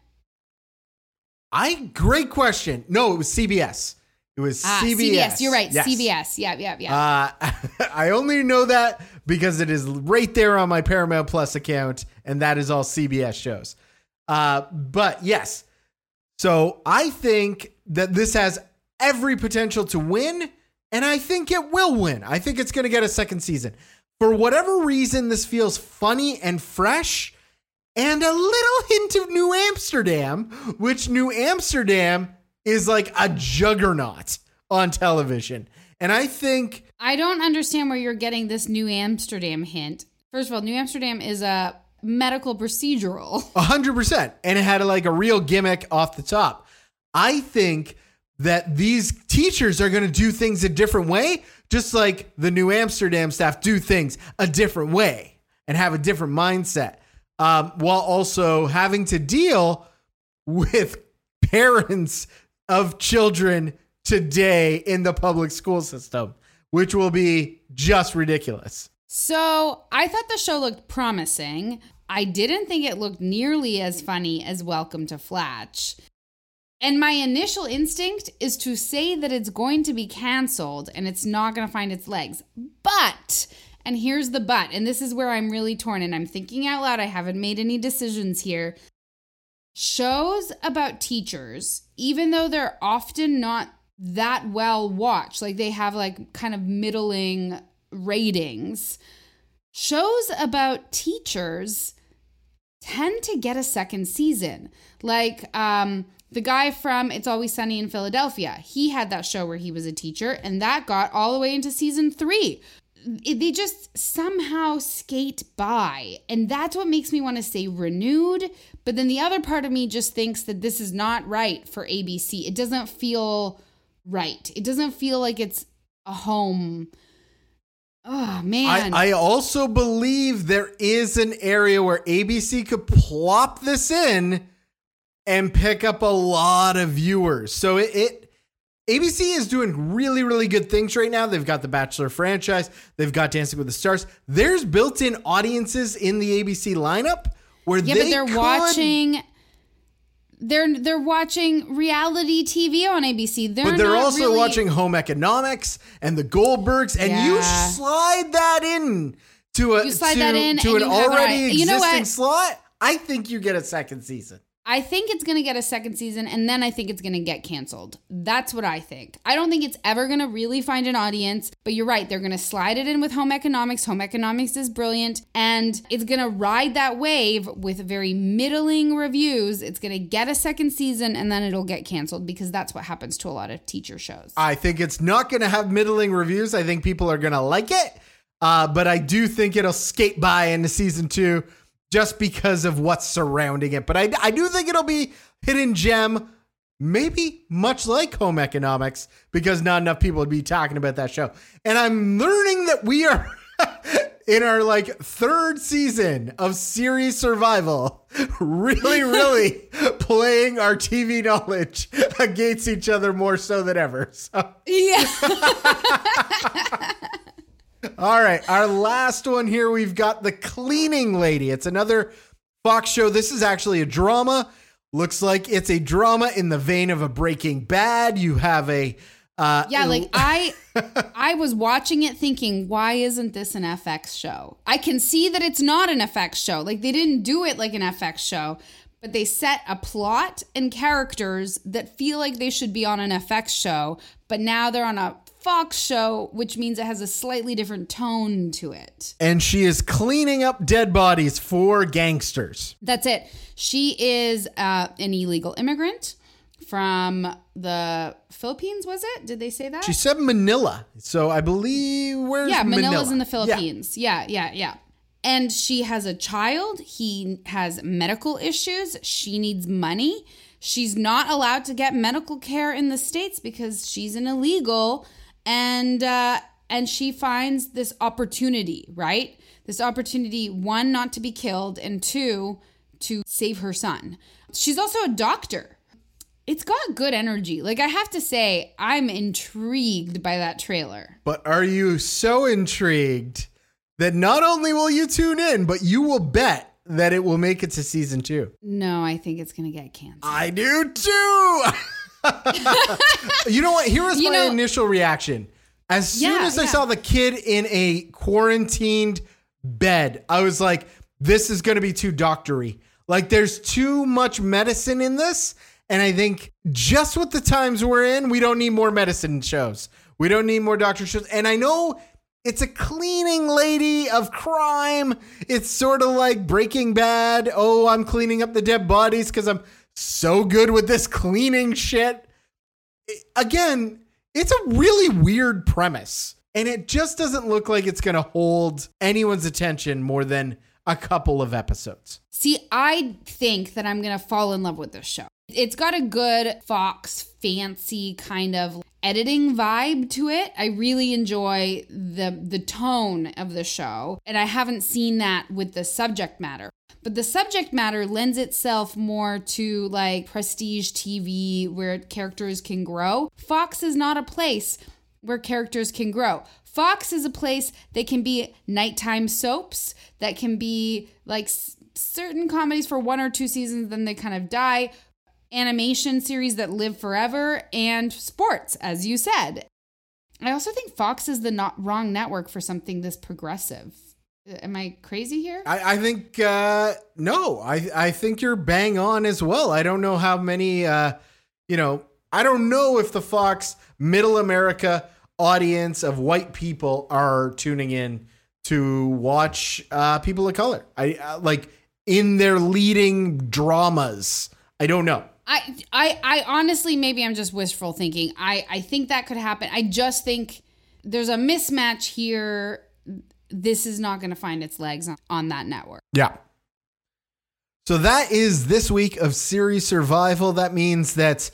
I great question. No, it was CBS. It was Ah, CBS. You're right. Yes. CBS. Yeah, yeah, yeah. Uh, I only know that because it is right there on my Paramount Plus account, and that is all CBS shows. Uh, but yes, so I think that this has every potential to win, and I think it will win. I think it's going to get a second season. For whatever reason, this feels funny and fresh, and a little hint of New Amsterdam, which New Amsterdam is like a juggernaut on television. And I think I don't understand where you're getting this New Amsterdam hint. First of all, New Amsterdam is a medical procedural. A hundred percent. And it had like a real gimmick off the top. I think that these teachers are going to do things a different way, just like the New Amsterdam staff do things a different way and have a different mindset, um, while also having to deal with parents of children today in the public school system, which will be just ridiculous. So I thought the show looked promising. I didn't think it looked nearly as funny as Welcome to Flatch. And my initial instinct is to say that it's going to be canceled and it's not going to find its legs. But, and here's the but, and this is where I'm really torn and I'm thinking out loud. I haven't made any decisions here. Shows about teachers, even though they're often not that well watched, like they have like kind of middling ratings, shows about teachers tend to get a second season. Like um, the guy from It's Always Sunny in Philadelphia, he had that show where he was a teacher, and that got all the way into season three. They just somehow skate by. And that's what makes me want to say renewed. But then the other part of me just thinks that this is not right for ABC. It doesn't feel right. It doesn't feel like it's a home. Oh, man. I, I also believe there is an area where ABC could plop this in and pick up a lot of viewers. So it, it ABC is doing really, really good things right now. They've got the Bachelor franchise, they've got Dancing with the Stars. There's built in audiences in the ABC lineup where Yeah, they but they're could- watching. They're they're watching reality TV on ABC. They're But they're also really- watching Home Economics and the Goldbergs, and you slide that in to a You slide to, that in to an you have an already. You know existing what? slot. I think you get a second season. I think it's going to get a second season and then I think it's going to get canceled. That's what I think. I don't think it's ever going to really find an audience, but you're right. They're going to slide it in with home economics. Home economics is brilliant and it's going to ride that wave with very middling reviews. It's going to get a second season and then it'll get canceled because that's what happens to a lot of teacher shows. I think it's not going to have middling reviews. I think people are going to like it, uh, but I do think it'll skate by into season two just because of what's surrounding it. But I, I do think it'll be hidden gem, maybe much like Home Economics, because not enough people would be talking about that show. And I'm learning that we are. In our like third season of series survival, really, really playing our TV knowledge against each other more so than ever. So, yeah. All right, our last one here, we've got The Cleaning Lady. It's another Fox show. This is actually a drama. Looks like it's a drama in the vein of a Breaking Bad. You have a uh, Yeah, like I I was watching it thinking, why isn't this an FX show? I can see that it's not an FX show. Like they didn't do it like an FX show, but they set a plot and characters that feel like they should be on an FX show, but now they're on a Fox show, which means it has a slightly different tone to it. and she is cleaning up dead bodies for gangsters. That's it. She is uh, an illegal immigrant from the Philippines, was it? Did they say that? She said Manila, so I believe where's yeah, Manila? Manila's in the Yeah. Philippines. Yeah. yeah, yeah, And she has a child. He has medical issues. She needs money. She's not allowed to get medical care in the states because she's an illegal, and uh, and she finds this opportunity, right? This opportunity, one, not to be killed, and two, to save her son. She's also a doctor. It's got good energy. Like I have to say, I'm intrigued by that trailer. But are you so intrigued that not only will you tune in, but you will bet that it will make it to season two? No, I think it's gonna get canceled. I do too. you know what? Here was You my know- initial reaction. As soon Yeah, as I yeah. saw the kid in a quarantined bed, I was like, this is going to be too doctory. Like, there's too much medicine in this. And I think just with the times we're in, we don't need more medicine shows. We don't need more doctor shows. And I know it's a cleaning lady of crime. It's sort of like Breaking Bad. Oh, I'm cleaning up the dead bodies because I'm so good with this cleaning shit. Again, it's a really weird premise. And it just doesn't look like it's going to hold anyone's attention more than a couple of episodes. See, I think that I'm going to fall in love with this show. It's got a good Fox fancy kind of editing vibe to it. I really enjoy the the tone of the show, and I haven't seen that with the subject matter. But the subject matter lends itself more to like prestige TV where characters can grow. Fox is not a place where characters can grow. Fox is a place that can be nighttime soaps, that can be like s- certain comedies for one or two seasons, then they kind of die, animation series that live forever, and sports, as you said. I also think Fox is the not wrong network for something this progressive. Am I crazy here? I, I think uh, no. I I think you're bang on as well. I don't know how many. Uh, you know, I don't know if the Fox Middle America audience of white people are tuning in to watch uh, people of color. I uh, like in their leading dramas. I don't know. I, I, I honestly, maybe I'm just wishful thinking. I, I think that could happen. I just think there's a mismatch here. This is not going to find its legs on, on that network. Yeah. So that is this week of series survival. That means that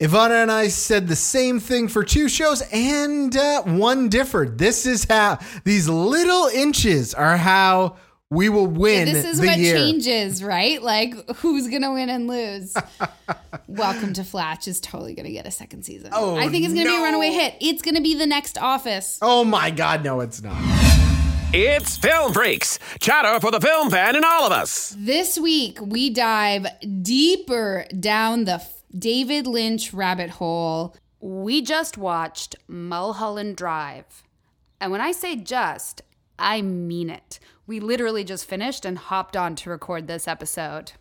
Ivana and I said the same thing for two shows, and uh, one differed. This is how these little inches are how we will win this is what year. changes, right? Like who's going to win and lose. Welcome to Flatch is totally going to get a second season. Oh, I think it's going to be a runaway hit. It's going to be the next Office. Oh my God, no, it's not. It's Film Freaks, chatter for the film fan in all of us. This week, we dive deeper down the F- David Lynch rabbit hole. We just watched Mulholland Drive. And when I say just, I mean it. We literally just finished and hopped on to record this episode.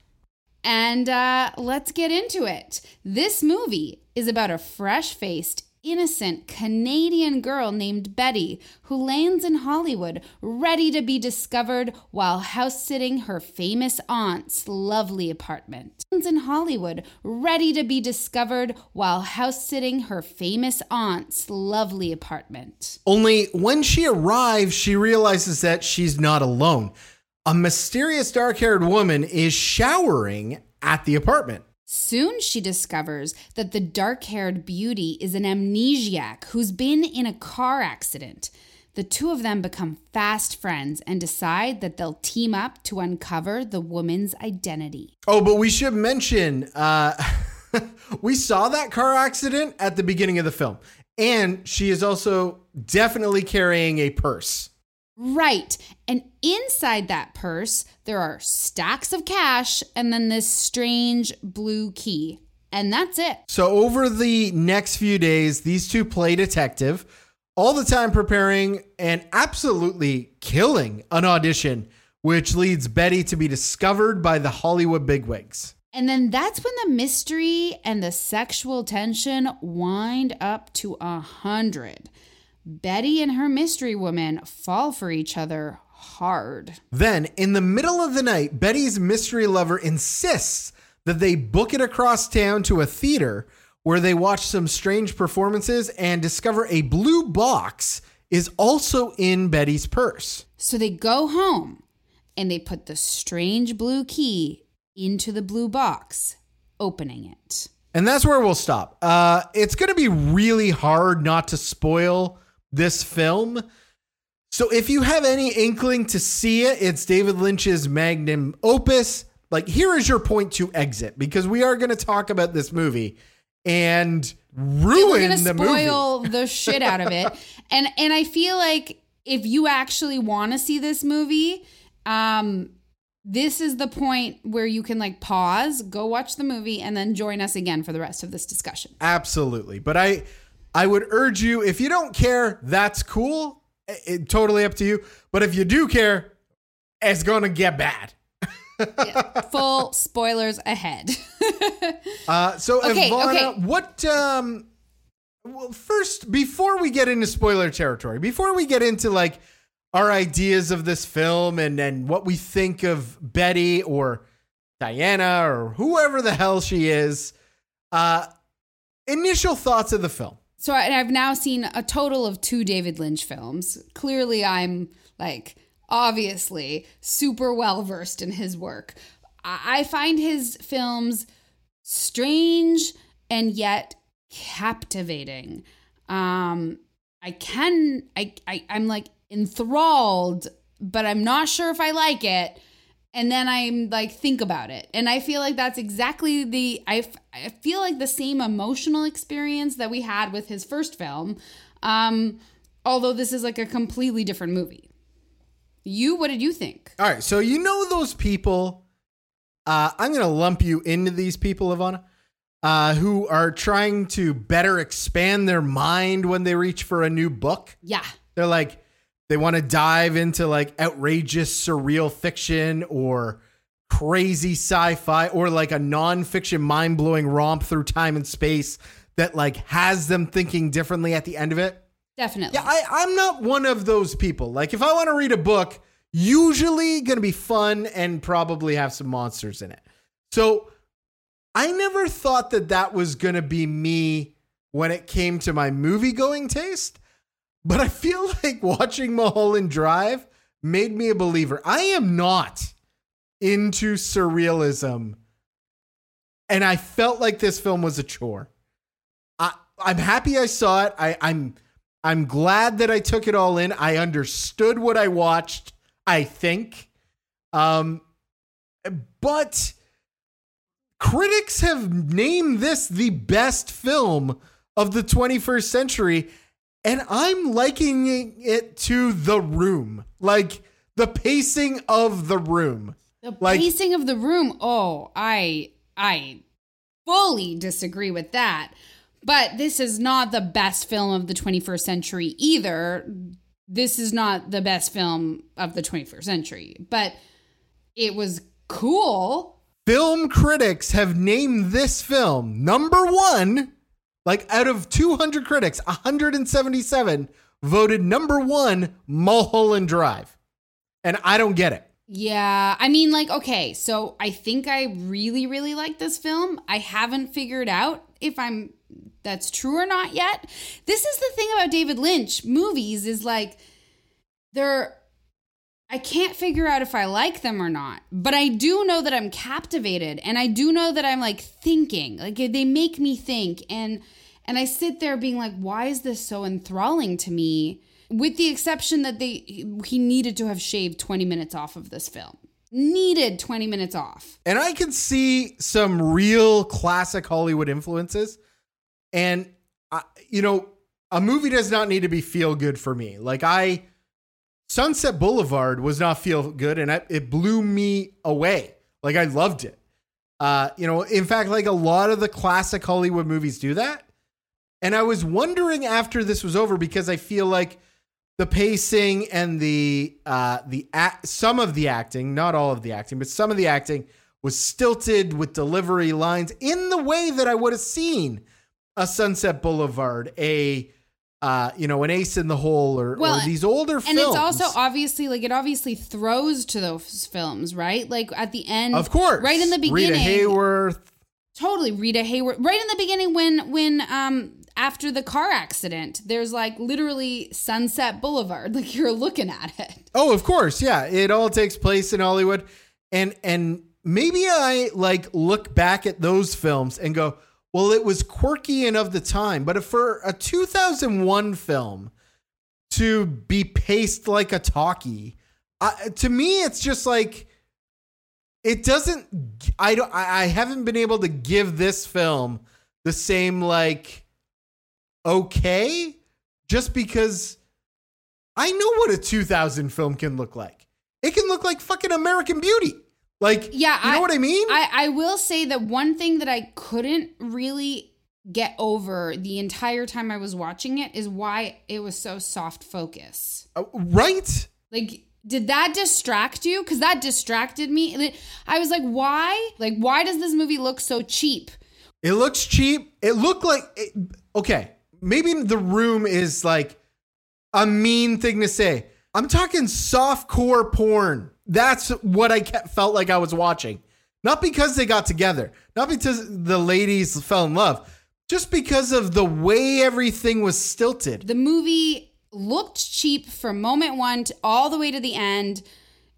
And uh, let's get into it. This movie is about a fresh faced, innocent Canadian girl named Betty who lands in Hollywood ready to be discovered while house sitting her famous aunt's lovely apartment. In Hollywood, ready to be discovered while house sitting her famous aunt's lovely apartment. Only when she arrives, she realizes that she's not alone. A mysterious dark haired woman is showering at the apartment. Soon she discovers that the dark haired beauty is an amnesiac who's been in a car accident. The two of them become fast friends and decide that they'll team up to uncover the woman's identity. Oh, but we should mention uh, we saw that car accident at the beginning of the film. And she is also definitely carrying a purse. Right. And inside that purse, there are stacks of cash and then this strange blue key. And that's it. So, over the next few days, these two play detective, all the time preparing and absolutely killing an audition, which leads Betty to be discovered by the Hollywood bigwigs. And then that's when the mystery and the sexual tension wind up to a hundred. Betty and her mystery woman fall for each other hard. Then, in the middle of the night, Betty's mystery lover insists that they book it across town to a theater where they watch some strange performances and discover a blue box is also in Betty's purse. So they go home and they put the strange blue key into the blue box, opening it. And that's where we'll stop. Uh, it's going to be really hard not to spoil this film. So if you have any inkling to see it, it's David Lynch's magnum opus. Like, here is your point to exit because we are going to talk about this movie and ruin the movie. spoil the shit out of it, and and I feel like if you actually want to see this movie, um, this is the point where you can like pause, go watch the movie, and then join us again for the rest of this discussion. Absolutely. But I I would urge you if you don't care, that's cool. It, totally up to you. But if you do care, it's going to get bad. Full spoilers ahead. Uh, so Okay, Ivana, okay. what um well first before we get into spoiler territory, before we get into like our ideas of this film and and what we think of Betty or Diana or whoever the hell she is, uh initial thoughts of the film. So I- I've now seen a total of two David Lynch films. Clearly, I'm like obviously super well versed in his work. I find his films strange and yet captivating. Um, I can I, I I'm like enthralled, but I'm not sure if I like it. And then I'm like think about it, and I feel like that's exactly the I, f- I feel like the same emotional experience that we had with his first film. Um, although this is like a completely different movie. You, what did you think? All right, so you know those people. Uh, I'm going to lump you into these people, Ivana, uh, who are trying to better expand their mind when they reach for a new book. Yeah, They're like, they want to dive into like outrageous surreal fiction or crazy sci-fi or like a non-fiction mind-blowing romp through time and space that like has them thinking differently at the end of it. definitely. Yeah, I, I'm not one of those people. Like, if I want to read a book, usually going to be fun and probably have some monsters in it. So I never thought that that was going to be me when it came to my movie going taste. But I feel like watching Mulholland Drive made me a believer. I am not into surrealism. And I felt like this film was a chore. I, I'm happy I saw it. I, I'm I'm glad that I took it all in. I understood what I watched, I think. Um but critics have named this the best film of the 21st century, and I'm likening it to The Room. Like the pacing of The Room. The Like- pacing of the room. Oh, I I fully disagree with that. But this is not the best film of the 21st century either. This is not the best film of the 21st century, but it was cool. Film critics have named this film number one. Like out of 200 critics, 177 voted number one Mulholland Drive. And I don't get it. Yeah, I mean, like, okay, so I think I really, really like this film. I haven't figured out if I'm that's true or not yet. This is the thing about David Lynch movies is like they're I can't figure out if I like them or not, but I do know that I'm captivated and I do know that I'm like thinking. Like they make me think and and I sit there being like why is this so enthralling to me? With the exception that they he needed to have shaved 20 minutes off of this film. Needed 20 minutes off. And I can see some real classic Hollywood influences. And, I, you know, a movie does not need to be feel good for me. Like, I, Sunset Boulevard was not feel good and I, it blew me away. Like, I loved it. Uh, you know, in fact, like a lot of the classic Hollywood movies do that. And I was wondering after this was over because I feel like the pacing and the uh the act, some of the acting, not all of the acting, but some of the acting was stilted with delivery lines in the way that I would have seen a Sunset Boulevard, a uh, you know, an Ace in the Hole, or, Well, or these older films. And films. it's also obviously like it obviously throws to those films, right? Like at the end, of course, right in the beginning, Rita Hayworth. totally Rita Hayworth. Right in the beginning, when when um after the car accident, there's like literally Sunset Boulevard, like you're looking at it. Oh, of course, yeah. It all takes place in Hollywood, and and maybe I like look back at those films and go, well, it was quirky and of the time, but for a 2001 film to be paced like a talkie, I, to me, it's just like it doesn't. I don't. I I haven't been able to give this film the same like okay, just because I know what a 2000 film can look like. It can look like fucking American Beauty. Like, Yeah, you know I- what I mean? I I will say that one thing that I couldn't really get over the entire time I was watching it is why it was so soft focus. Uh, right? Like, did that distract you? Because that distracted me. I was like, why? Like, why does this movie look so cheap? It looks cheap. It looked like it, okay. Maybe the room is like a mean thing to say. I'm talking soft core porn. That's what I kept, felt like I was watching. Not because they got together, not because the ladies fell in love, just because of the way everything was stilted. The movie looked cheap from moment one to all the way to the end.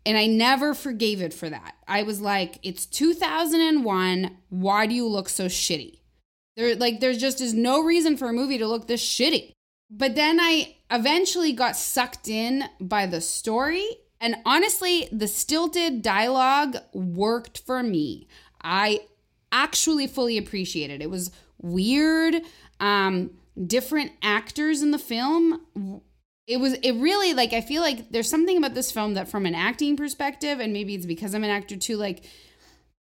And I never forgave it for that. I was like, it's 2001. Why do you look so shitty? There, like, there just is no reason for a movie to look this shitty. But then I eventually got sucked in by the story. And honestly, the stilted dialogue worked for me. I actually fully appreciated it. It was weird. Um, different actors in the film. It was, it really, like, I feel like there's something about this film that, from an acting perspective, and maybe it's because I'm an actor too, like,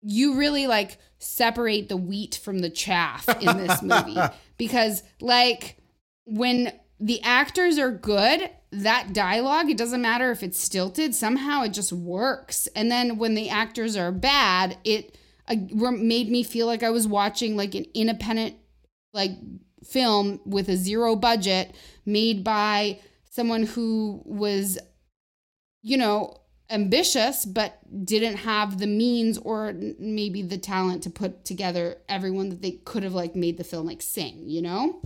you really like separate the wheat from the chaff in this movie because like when the actors are good that dialogue it doesn't matter if it's stilted somehow it just works. And then when the actors are bad it uh, made me feel like i was watching like an independent like film with a zero budget made by someone who was you know ambitious but didn't have the means or maybe the talent to put together everyone that they could have like made the film like sing you know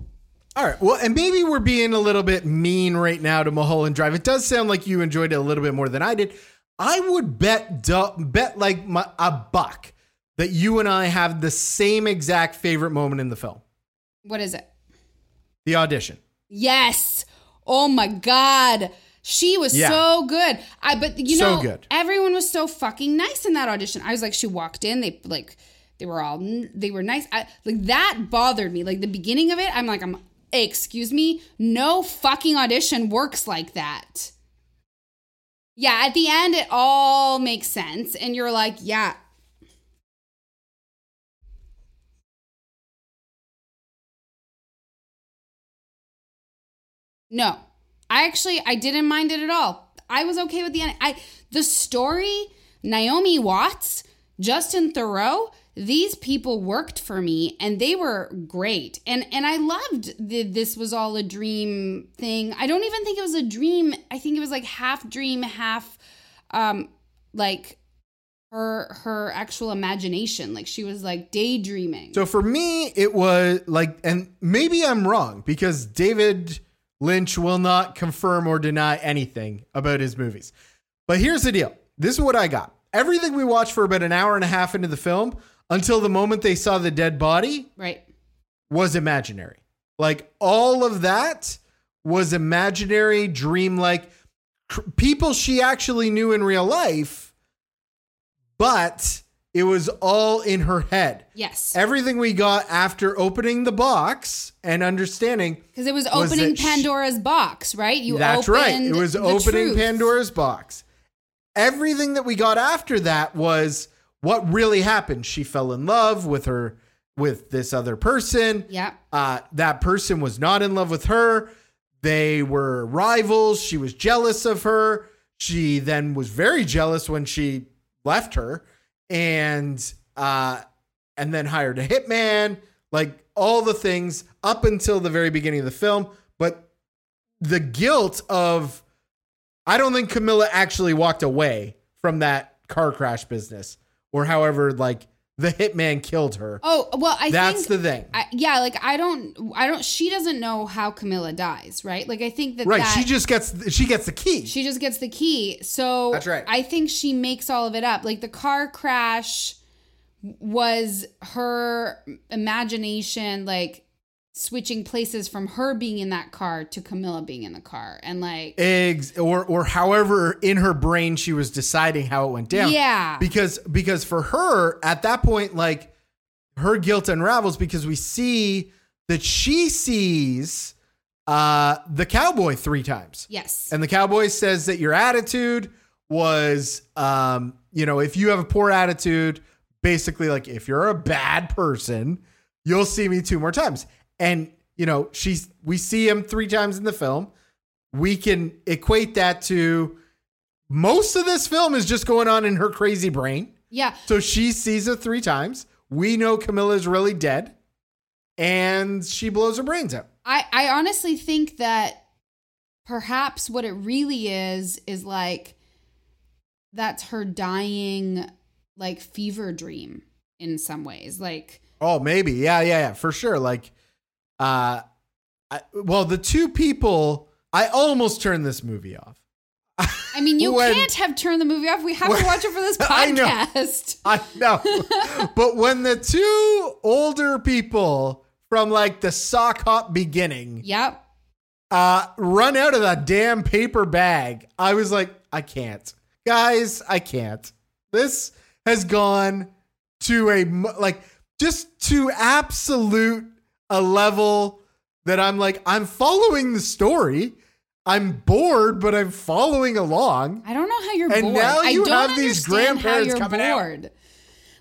All right. Well, and maybe we're being a little bit mean right now to Mulholland Drive. It does sound like you enjoyed it a little bit more than I did. I would bet bet like my, a buck that you and I have the same exact favorite moment in the film. what is it The audition. yes oh my god she was Yeah. so good i but you So know good. everyone was so fucking nice in that audition i was like she walked in they like They were all they were nice. I, like that bothered me. Like the beginning of it, I'm like, I'm excuse me, no fucking audition works like that. Yeah, at the end it all makes sense and you're like, yeah. No. I actually I didn't mind it at all. I was okay with the end. I the story, Naomi Watts, Justin Theroux, these people worked for me and they were great. And and I loved the this was all a dream thing. I don't even think it was a dream. I think it was like half dream, half um like her her actual imagination. Like she was like daydreaming. So for me, it was like, and maybe I'm wrong because David Lynch will not confirm or deny anything about his movies. But here's the deal this is what I got. Everything we watched for about an hour and a half into the film until the moment they saw the dead body right. was imaginary. Like all of that was imaginary, dreamlike cr- people she actually knew in real life, but it was all in her head. Yes. Everything we got after opening the box and understanding Because it was was opening she- Pandora's box, right? You that's right. It was opening truth. Pandora's box. Everything that we got after that was what really happened. She fell in love with her with this other person. Yeah. Uh, that person was not in love with her. They were rivals. She was jealous of her. She then was very jealous when she left her, and uh, and then hired a hitman. Like all the things up until the very beginning of the film, but the guilt of I don't think Camilla actually walked away from that car crash business, or however, like the hitman killed her. Oh well, I That's think the thing. I, yeah, like I don't, I don't. She doesn't know how Camilla dies, right? Like I think that Right. that, she just gets she gets the key. she just gets the key. So That's right. I think she makes all of it up. Like the car crash was her imagination, like switching places from her being in that car to Camilla being in the car, and like eggs or or however in her brain she was deciding how it went down. Yeah. Because because for her at that point like her guilt unravels because we see that she sees uh the cowboy 3 times. yes, And the cowboy says that your attitude was um you know if you have a poor attitude basically like if you're a bad person you'll see me two more times and you know she's we see him three times in the film we can equate that to most of this film is just going on in her crazy brain yeah. so she sees it three times we know camilla's really dead and she blows her brains out I, I honestly think that perhaps what it really is is like that's her dying like fever dream in some ways like Oh, maybe. Yeah, yeah, yeah, for sure. Like, uh, I, well, the two people, I almost turned this movie off. i mean you When- can't have turned the movie off we have When- to watch it for this I know. podcast I know. but when the two older people from like the sock hop beginning yep uh, run out of that damn paper bag, I was like, I can't. Guys, I can't. This has gone to a, like, just to absolute a level that I'm like, I'm following the story. I'm bored, but I'm following along. i don't know how you're And bored now i you don't have these grandparents you're coming out. bored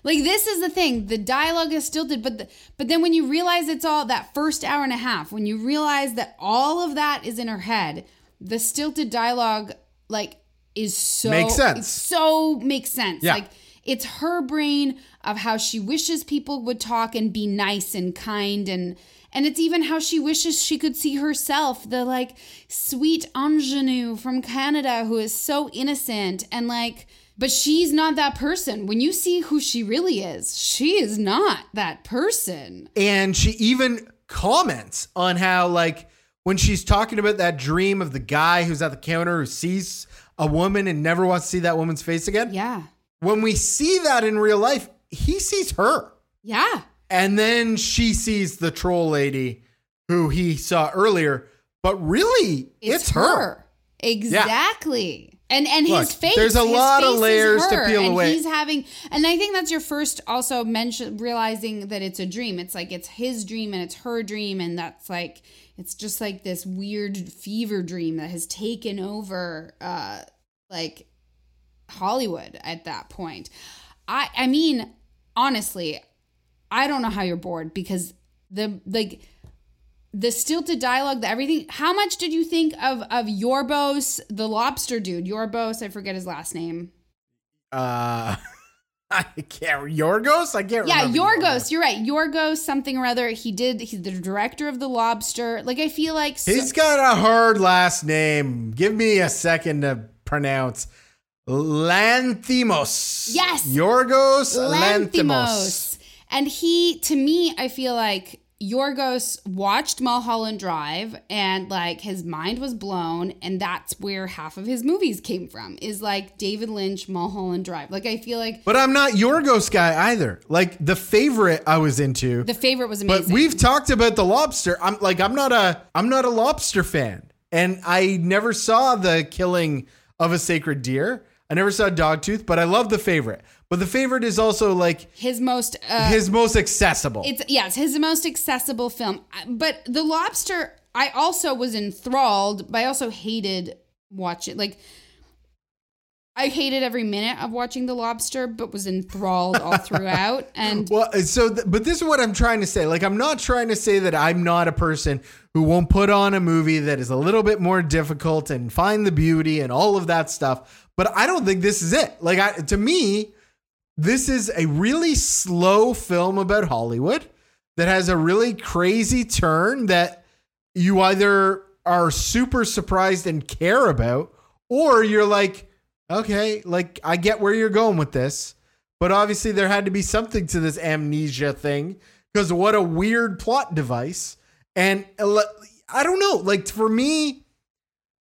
like this is the thing the dialogue is stilted but the, but then when you realize it's all that first hour and a half when you realize that all of that is in her head the stilted dialogue like is so Makes sense. it's so makes sense Yeah. like it's her brain of how she wishes people would talk and be nice and kind and and it's even how she wishes she could see herself the like sweet ingenue from Canada who is so innocent and like but she's not that person. When you see who she really is she is not that person. And she even comments on how, like, when she's talking about that dream of the guy who's at the counter who sees a woman and never wants to see that woman's face again. yeah. When we see that in real life, he sees her. yeah And then she sees the troll lady who he saw earlier. But really, it's, her. exactly And and Look, his face. there's a lot of layers to peel and away. He's having, and I think that's your first also mention realizing that it's a dream. It's like it's his dream and it's her dream, and that's like it's just like this weird fever dream that has taken over, uh, like Hollywood at that point. I I mean, honestly, I don't know how you're bored because the like the stilted dialogue, the everything. How much did you think of of Yorbos, the lobster dude? Yorbos, I forget his last name. Uh, I can't. Yorgos? I can't Yeah, remember. Yorgos. You're right. Yorgos, something or other. He did. He's the director of the Lobster. Like I feel like so, He's got a hard last name. Give me a second to pronounce. Lanthimos. Yes. Yorgos Lanthimos. Lanthimos. And he, to me, I feel like Yorgos watched Mulholland Drive and like his mind was blown. And that's where half of his movies came from is like David Lynch, Mulholland Drive. Like I feel like But I'm not Yorgos guy either. Like the favorite I was into. the favorite was amazing. but we've talked about the lobster. I'm like I'm not a I'm not a lobster fan. And I never saw the killing of a sacred deer. I never saw Dogtooth, but I love the favorite. But the favorite is also like his most uh, his most accessible. It's yes, his most accessible film. But The Lobster, I also was enthralled, but I also hated watching. Like, I hated every minute of watching The Lobster, but was enthralled all throughout. And Well, so, th- but this is what I'm trying to say. Like, I'm not trying to say that I'm not a person who won't put on a movie that is a little bit more difficult and find the beauty and all of that stuff. But I don't think this is it. Like, I, to me, this is a really slow film about Hollywood that has a really crazy turn that you either are super surprised and care about, or you're like, okay, like I get where you're going with this. But obviously, there had to be something to this amnesia thing because what a weird plot device. And uh, I don't know, like for me,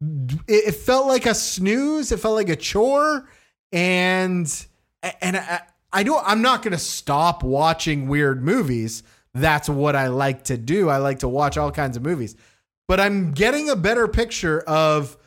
it, it felt like a snooze. It felt like a chore. And and I, I don't. I'm not to stop watching weird movies. That's what I like to do. I like to watch all kinds of movies. But I'm getting a better picture of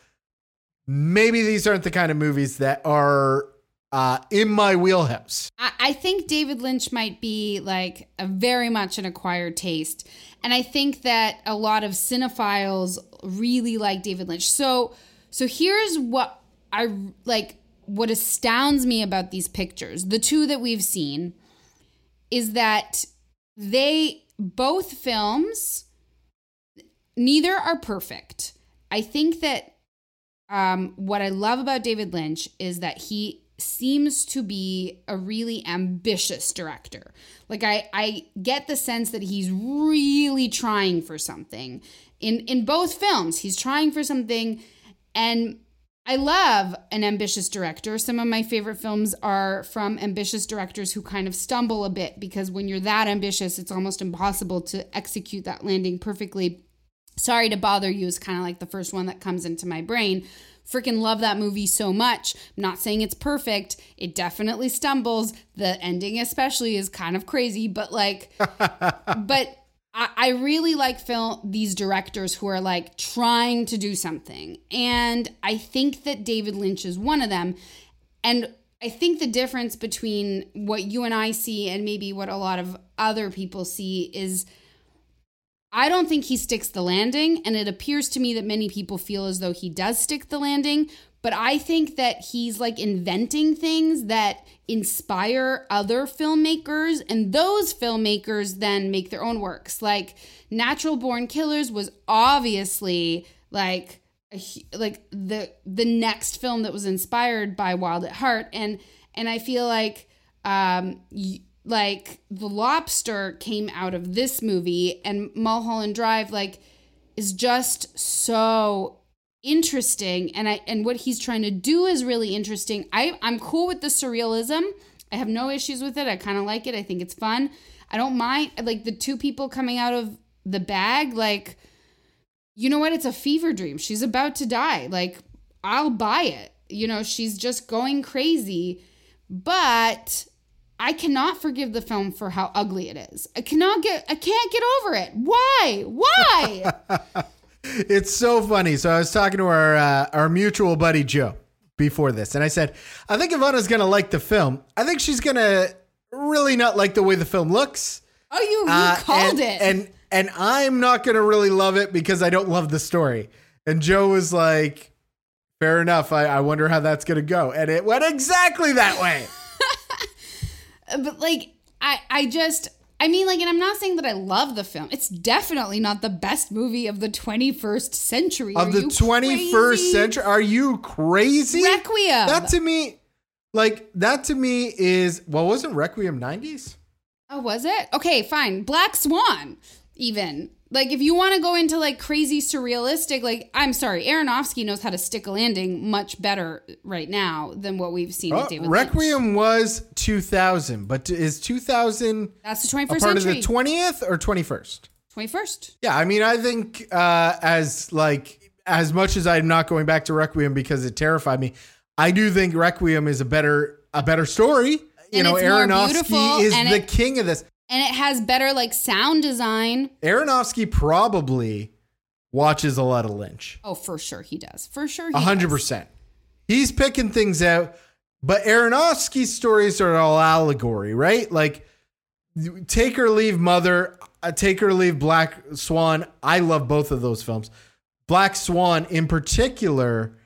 maybe these aren't the kind of movies that are uh, in my wheelhouse. I, I think David Lynch might be like a very much an acquired taste. And I think that a lot of cinephiles really like David Lynch. So so here's what I like what astounds me about these pictures, the two that we've seen, is that they both films neither are perfect. I think that um, what I love about David Lynch is that he seems to be a really ambitious director. Like I, I get the sense that he's really trying for something. In in both films, he's trying for something and I love an ambitious director. Some of my favorite films are from ambitious directors who kind of stumble a bit because when you're that ambitious, it's almost impossible to execute that landing perfectly. Sorry to Bother You is kind of like the first one that comes into my brain. Freaking love that movie so much. I'm not saying it's perfect. It definitely stumbles. The ending, especially, is kind of crazy, but like, but I, I really like film these directors who are like trying to do something. And I think that David Lynch is one of them. And I think the difference between what you and I see and maybe what a lot of other people see is I don't think he sticks the landing, and it appears to me that many people feel as though he does stick the landing. But I think that he's like inventing things that inspire other filmmakers, and those filmmakers then make their own works. Like Natural Born Killers was obviously like like the the next film that was inspired by Wild at Heart, and and I feel like um. Like the lobster came out of this movie and mulholland drive like is just so interesting. And i and what he's trying to do is really interesting. I i'm cool with the surrealism. I have no issues with it. I kind of like it. I think it's fun. I don't mind like the two people coming out of the bag like you know what? It's a fever dream. She's about to die. Like i'll buy it. You know she's just going crazy. But I cannot forgive the film for how ugly it is. I cannot get I can't get over it. Why? Why? It's so funny. So I was talking to our uh, our mutual buddy Joe, before this, and I said, I think Ivana's gonna like the film. I think she's gonna really not like the way the film looks. Oh, you, you Uh, called and, it. and and I'm not gonna really love it because I don't love the story. And Joe was like, "Fair enough. I, I wonder how that's gonna go." And it went exactly that way. But like I I just I mean like and I'm not saying that I love the film. It's definitely not the best movie of the 21st century. of Are the you 21st crazy? century. Are you crazy? Requiem. That to me, like that to me is well, wasn't Requiem 90s? Oh, was it? Okay, fine. Black Swan, even. Like, if you want to go into like crazy surrealistic, like, I'm sorry, Aronofsky knows how to stick a landing much better right now than what we've seen Oh, with David Lynch. Requiem was 2000, but is 2000 That's the 21st a part century. of the 20th or 21st? 21st. Yeah, I mean, I think uh, as like as much as I'm not going back to Requiem because it terrified me, I do think Requiem is a better a better story. You And know, it's more beautiful, Aronofsky is the it- king of this. And it has better like sound design. Aronofsky probably watches a lot of Lynch. Oh, for sure he does. For sure A hundred percent. He's picking things out, but Aronofsky's stories are all allegory, right? Like Take or Leave Mother, uh, Take or Leave Black Swan. I love both of those films. Black Swan in particular,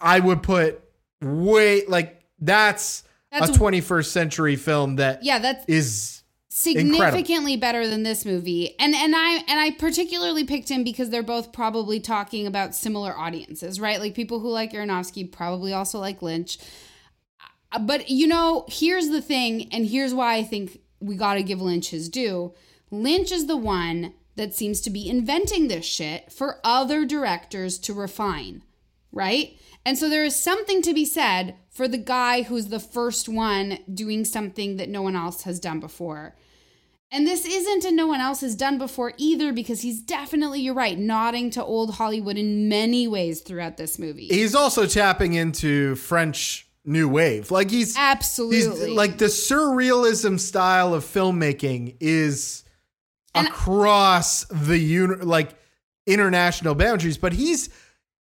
I would put way like that's, That's- a 21st century film that Yeah, that's incredible. Significantly better than this movie. And and i and i particularly picked him because they're both probably talking about similar audiences right? Like people who like aronofsky probably also like lynch. Uh, but you know here's the thing and here's why i think we got to give lynch his due. Lynch is the one that seems to be inventing this shit for other directors to refine right? And so there is something to be said for the guy who's the first one doing something that no one else has done before. And this isn't a no one else has done before either because he's definitely, you're right, nodding to old Hollywood in many ways throughout this movie. He's also tapping into French new wave. Like he's Absolutely. He's like the surrealism style of filmmaking is And- across the uni- like international boundaries, but he's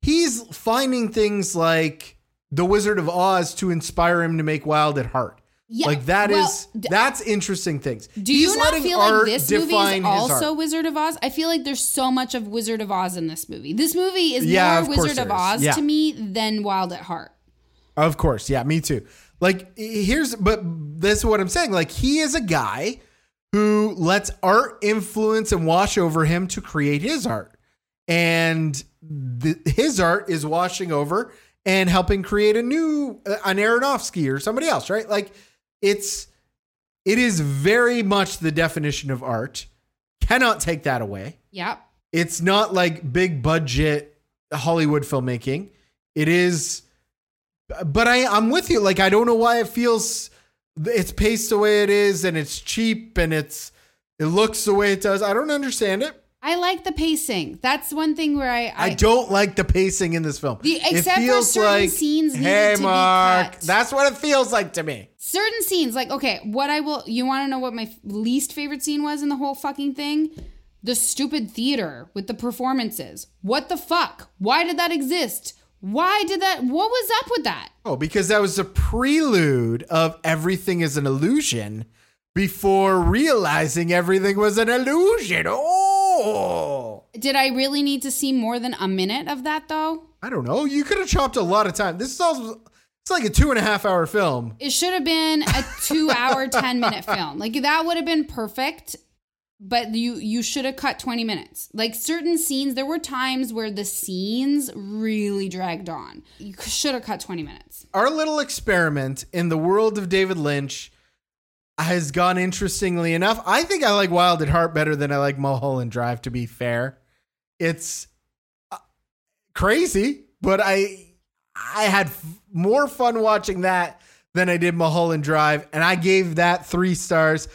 he's finding things like The Wizard of Oz to inspire him to make Wild at Heart. Yeah, like that is well, d- that's interesting things. Do He's you not feel like this movie is also. Wizard of Oz? I feel like there's so much of Wizard of Oz in this movie. This movie is Yeah, more of Wizard of. Oz Yeah. to me than Wild at Heart. Of course, yeah, me too. Like here's but this is what I'm saying. Like he is a guy who lets art influence and wash over him to create his art. And the, his art is washing over and helping create a new uh, an Aronofsky or somebody else, right? Like it's it is very much the definition of art. Cannot take that away. Yep. It's not like big budget Hollywood filmmaking. It is, but I I'm with you. Like I don't know why it feels it's paced the way it is and it's cheap and it's it looks the way it does. I don't understand it. I like the pacing. That's one thing where I I, don't like the pacing in this film. The- it except for feels certain like, scenes needed hey to be Mark, cut. that's what it feels like to me. certain scenes like okay what i will you want to know what my least favorite scene was in the whole fucking thing the stupid theater with the performances what the fuck why did that exist why did that what was up with that Oh, because that was a prelude of everything is an illusion before realizing everything was an illusion. Oh. Did i really need to see more than a minute of that though I don't know. You could have chopped a lot of time. This is also it's like a two and a half hour film. it should have been a two hour 10 minute film like that would have been perfect but you you should have cut 20 minutes like certain scenes there were times where the scenes really dragged on you should have cut 20 minutes Our little experiment in the world of David Lynch has gone interestingly enough. I think I like Wild at Heart better than I like Mulholland Drive. To be fair, it's uh, crazy, but I I had f- more fun watching that than I did Mulholland Drive, and I gave that three stars.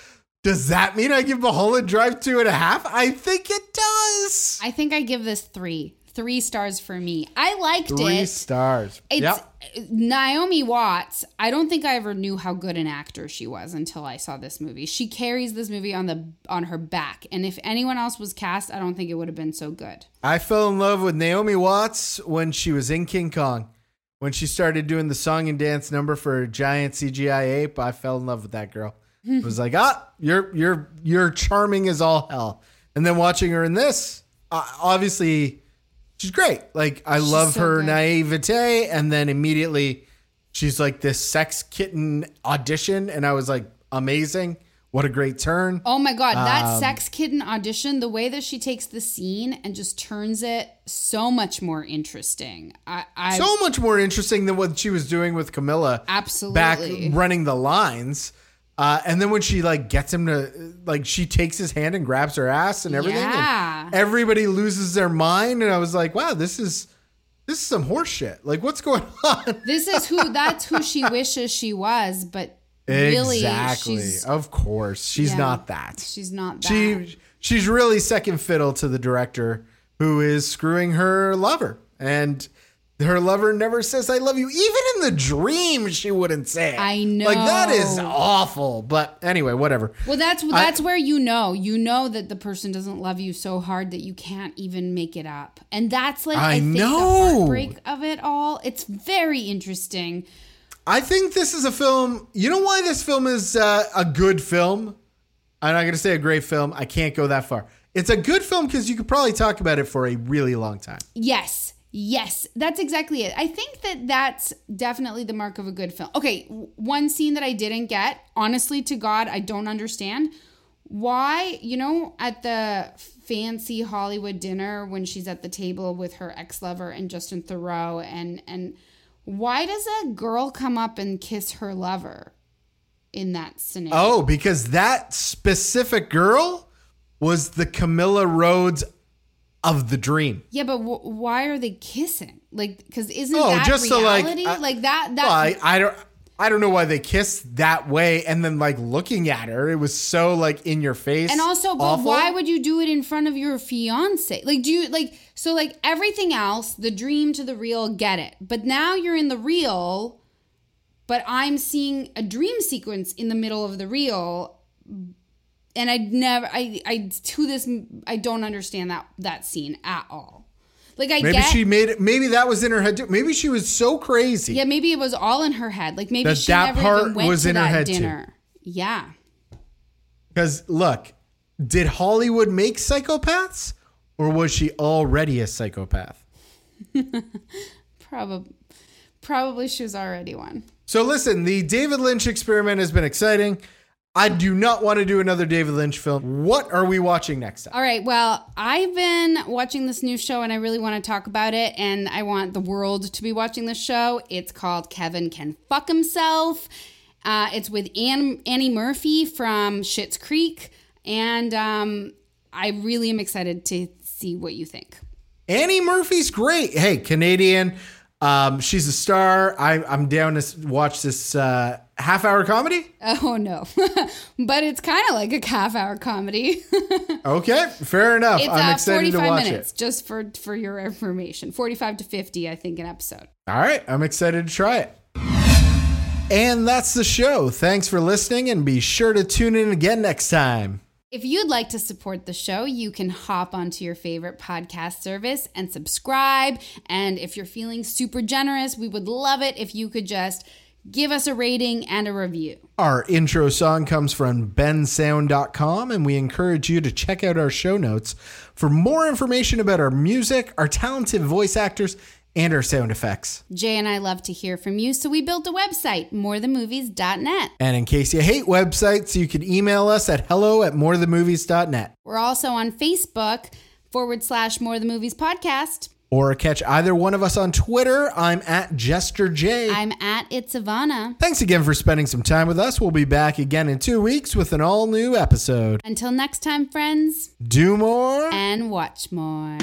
Does that mean I give Mulholland Drive two and a half? I think it does. I think I give this three. Three stars for me. I liked Three it. stars. It's yep. Naomi Watts. I don't think I ever knew how good an actor she was until I saw this movie. She carries this movie on the on her back, and if anyone else was cast, I don't think it would have been so good. I fell in love with Naomi Watts when she was in King Kong. when she started doing the song and dance number for a giant CGI ape, I fell in love with that girl. It was like, ah, you're you're you're charming as all hell. And then watching her in this, uh, obviously, she's great. Like I love so her good. naivete, and then immediately she's like this sex kitten audition, and I was like, amazing. What a great turn. Oh my god, that Um, sex kitten audition, the way that she takes the scene and just turns it so much more interesting. I, I so much more interesting than what she was doing with Camilla. Absolutely. Back running the lines. Uh, and then when she like gets him to like she takes his hand and grabs her ass and everything. and Yeah. everybody loses their mind. And I was like, wow, this is this is some horse shit. Like what's going on? this is who that's who she wishes she was, but really exactly. she's of course. She's Yeah. not that. she's not that. She she's really second fiddle to the director who is screwing her lover. And her lover never says I love you. Even in the dream she wouldn't say it. I know. Like that is awful. But anyway, whatever. well, that's that's where you know you know that the person doesn't love you so hard that you can't even make it up, and that's like I, I think know. the heartbreak of it all. It's very interesting. I think this is a film. You know why this film is uh, a good film? I'm not going to say a great film. I can't go that far. It's a good film because you could probably talk about it for a really long time. Yes. Yes, that's exactly it. I think that that's definitely the mark of a good film. Okay, one scene that I didn't get, honestly to God, I don't understand why, you know, at the fancy Hollywood dinner when she's at the table with her ex-lover and Justin Theroux and and why does a girl come up and kiss her lover in that scenario? Oh, because that specific girl was the Camilla Rhodes of the dream. Yeah, but w- why are they kissing? Like, because isn't Oh, that just so, like, reality? I- like that. That Well, I, I don't. I don't know why they kissed that way, and then like looking at her, it was so like in your face. And also, but awful. why would you do it in front of your fiance? Like, do you like so like everything else, the dream to the real, get it. But now you're in the real, but I'm seeing a dream sequence in the middle of the real, and I never, I, I to this, I don't understand that that scene at all. Like, I Maybe get, she made it. Maybe that was in her head too. Maybe she was so crazy. yeah, maybe it was all in her head. Like maybe That she that never part even went was to in her that head, too. dinner. Yeah. Because look, did Hollywood make psychopaths, or was she already a psychopath? Probably, probably she was already one. So listen, the David Lynch experiment has been exciting. I do not want to do another David Lynch film. What are we watching next time? All right. Well, I've been watching this new show and I really want to talk about it. And I want the world to be watching this show. It's called Kevin Can Fuck Himself. Uh, it's with Ann, Annie Murphy from Schitt's Creek. And um, I really am excited to see what you think. Annie Murphy's great. Hey, Canadian. Um, she's a star. I, I'm down to watch this uh, half hour comedy. Oh, no. but it's kind of like a half hour comedy. Okay, fair enough. it's I'm uh, excited to watch minutes, it. just for, for your information. 45 to 50, I think, an episode. All right, I'm excited to try it. And that's the show. Thanks for listening, and be sure to tune in again next time. If you'd like to support the show, you can hop onto your favorite podcast service and subscribe. And if you're feeling super generous, we would love it if you could just give us a rating and a review. Our intro song comes from bensound.com, and we encourage you to check out our show notes for more information about our music, our talented voice actors, and our sound effects. Jay and I love to hear from you, so we built a website, morethanmovies.net. And in case you hate websites, you can email us at hello at morethanmovies.net. We're also on Facebook forward slash More Than Movies Podcast. Or catch either one of us on Twitter. I'm at Jester J. I'm at It's Ivana. Thanks again for spending some time with us. We'll be back again in two weeks with an all new episode. Until next time, friends, Do more. and watch more.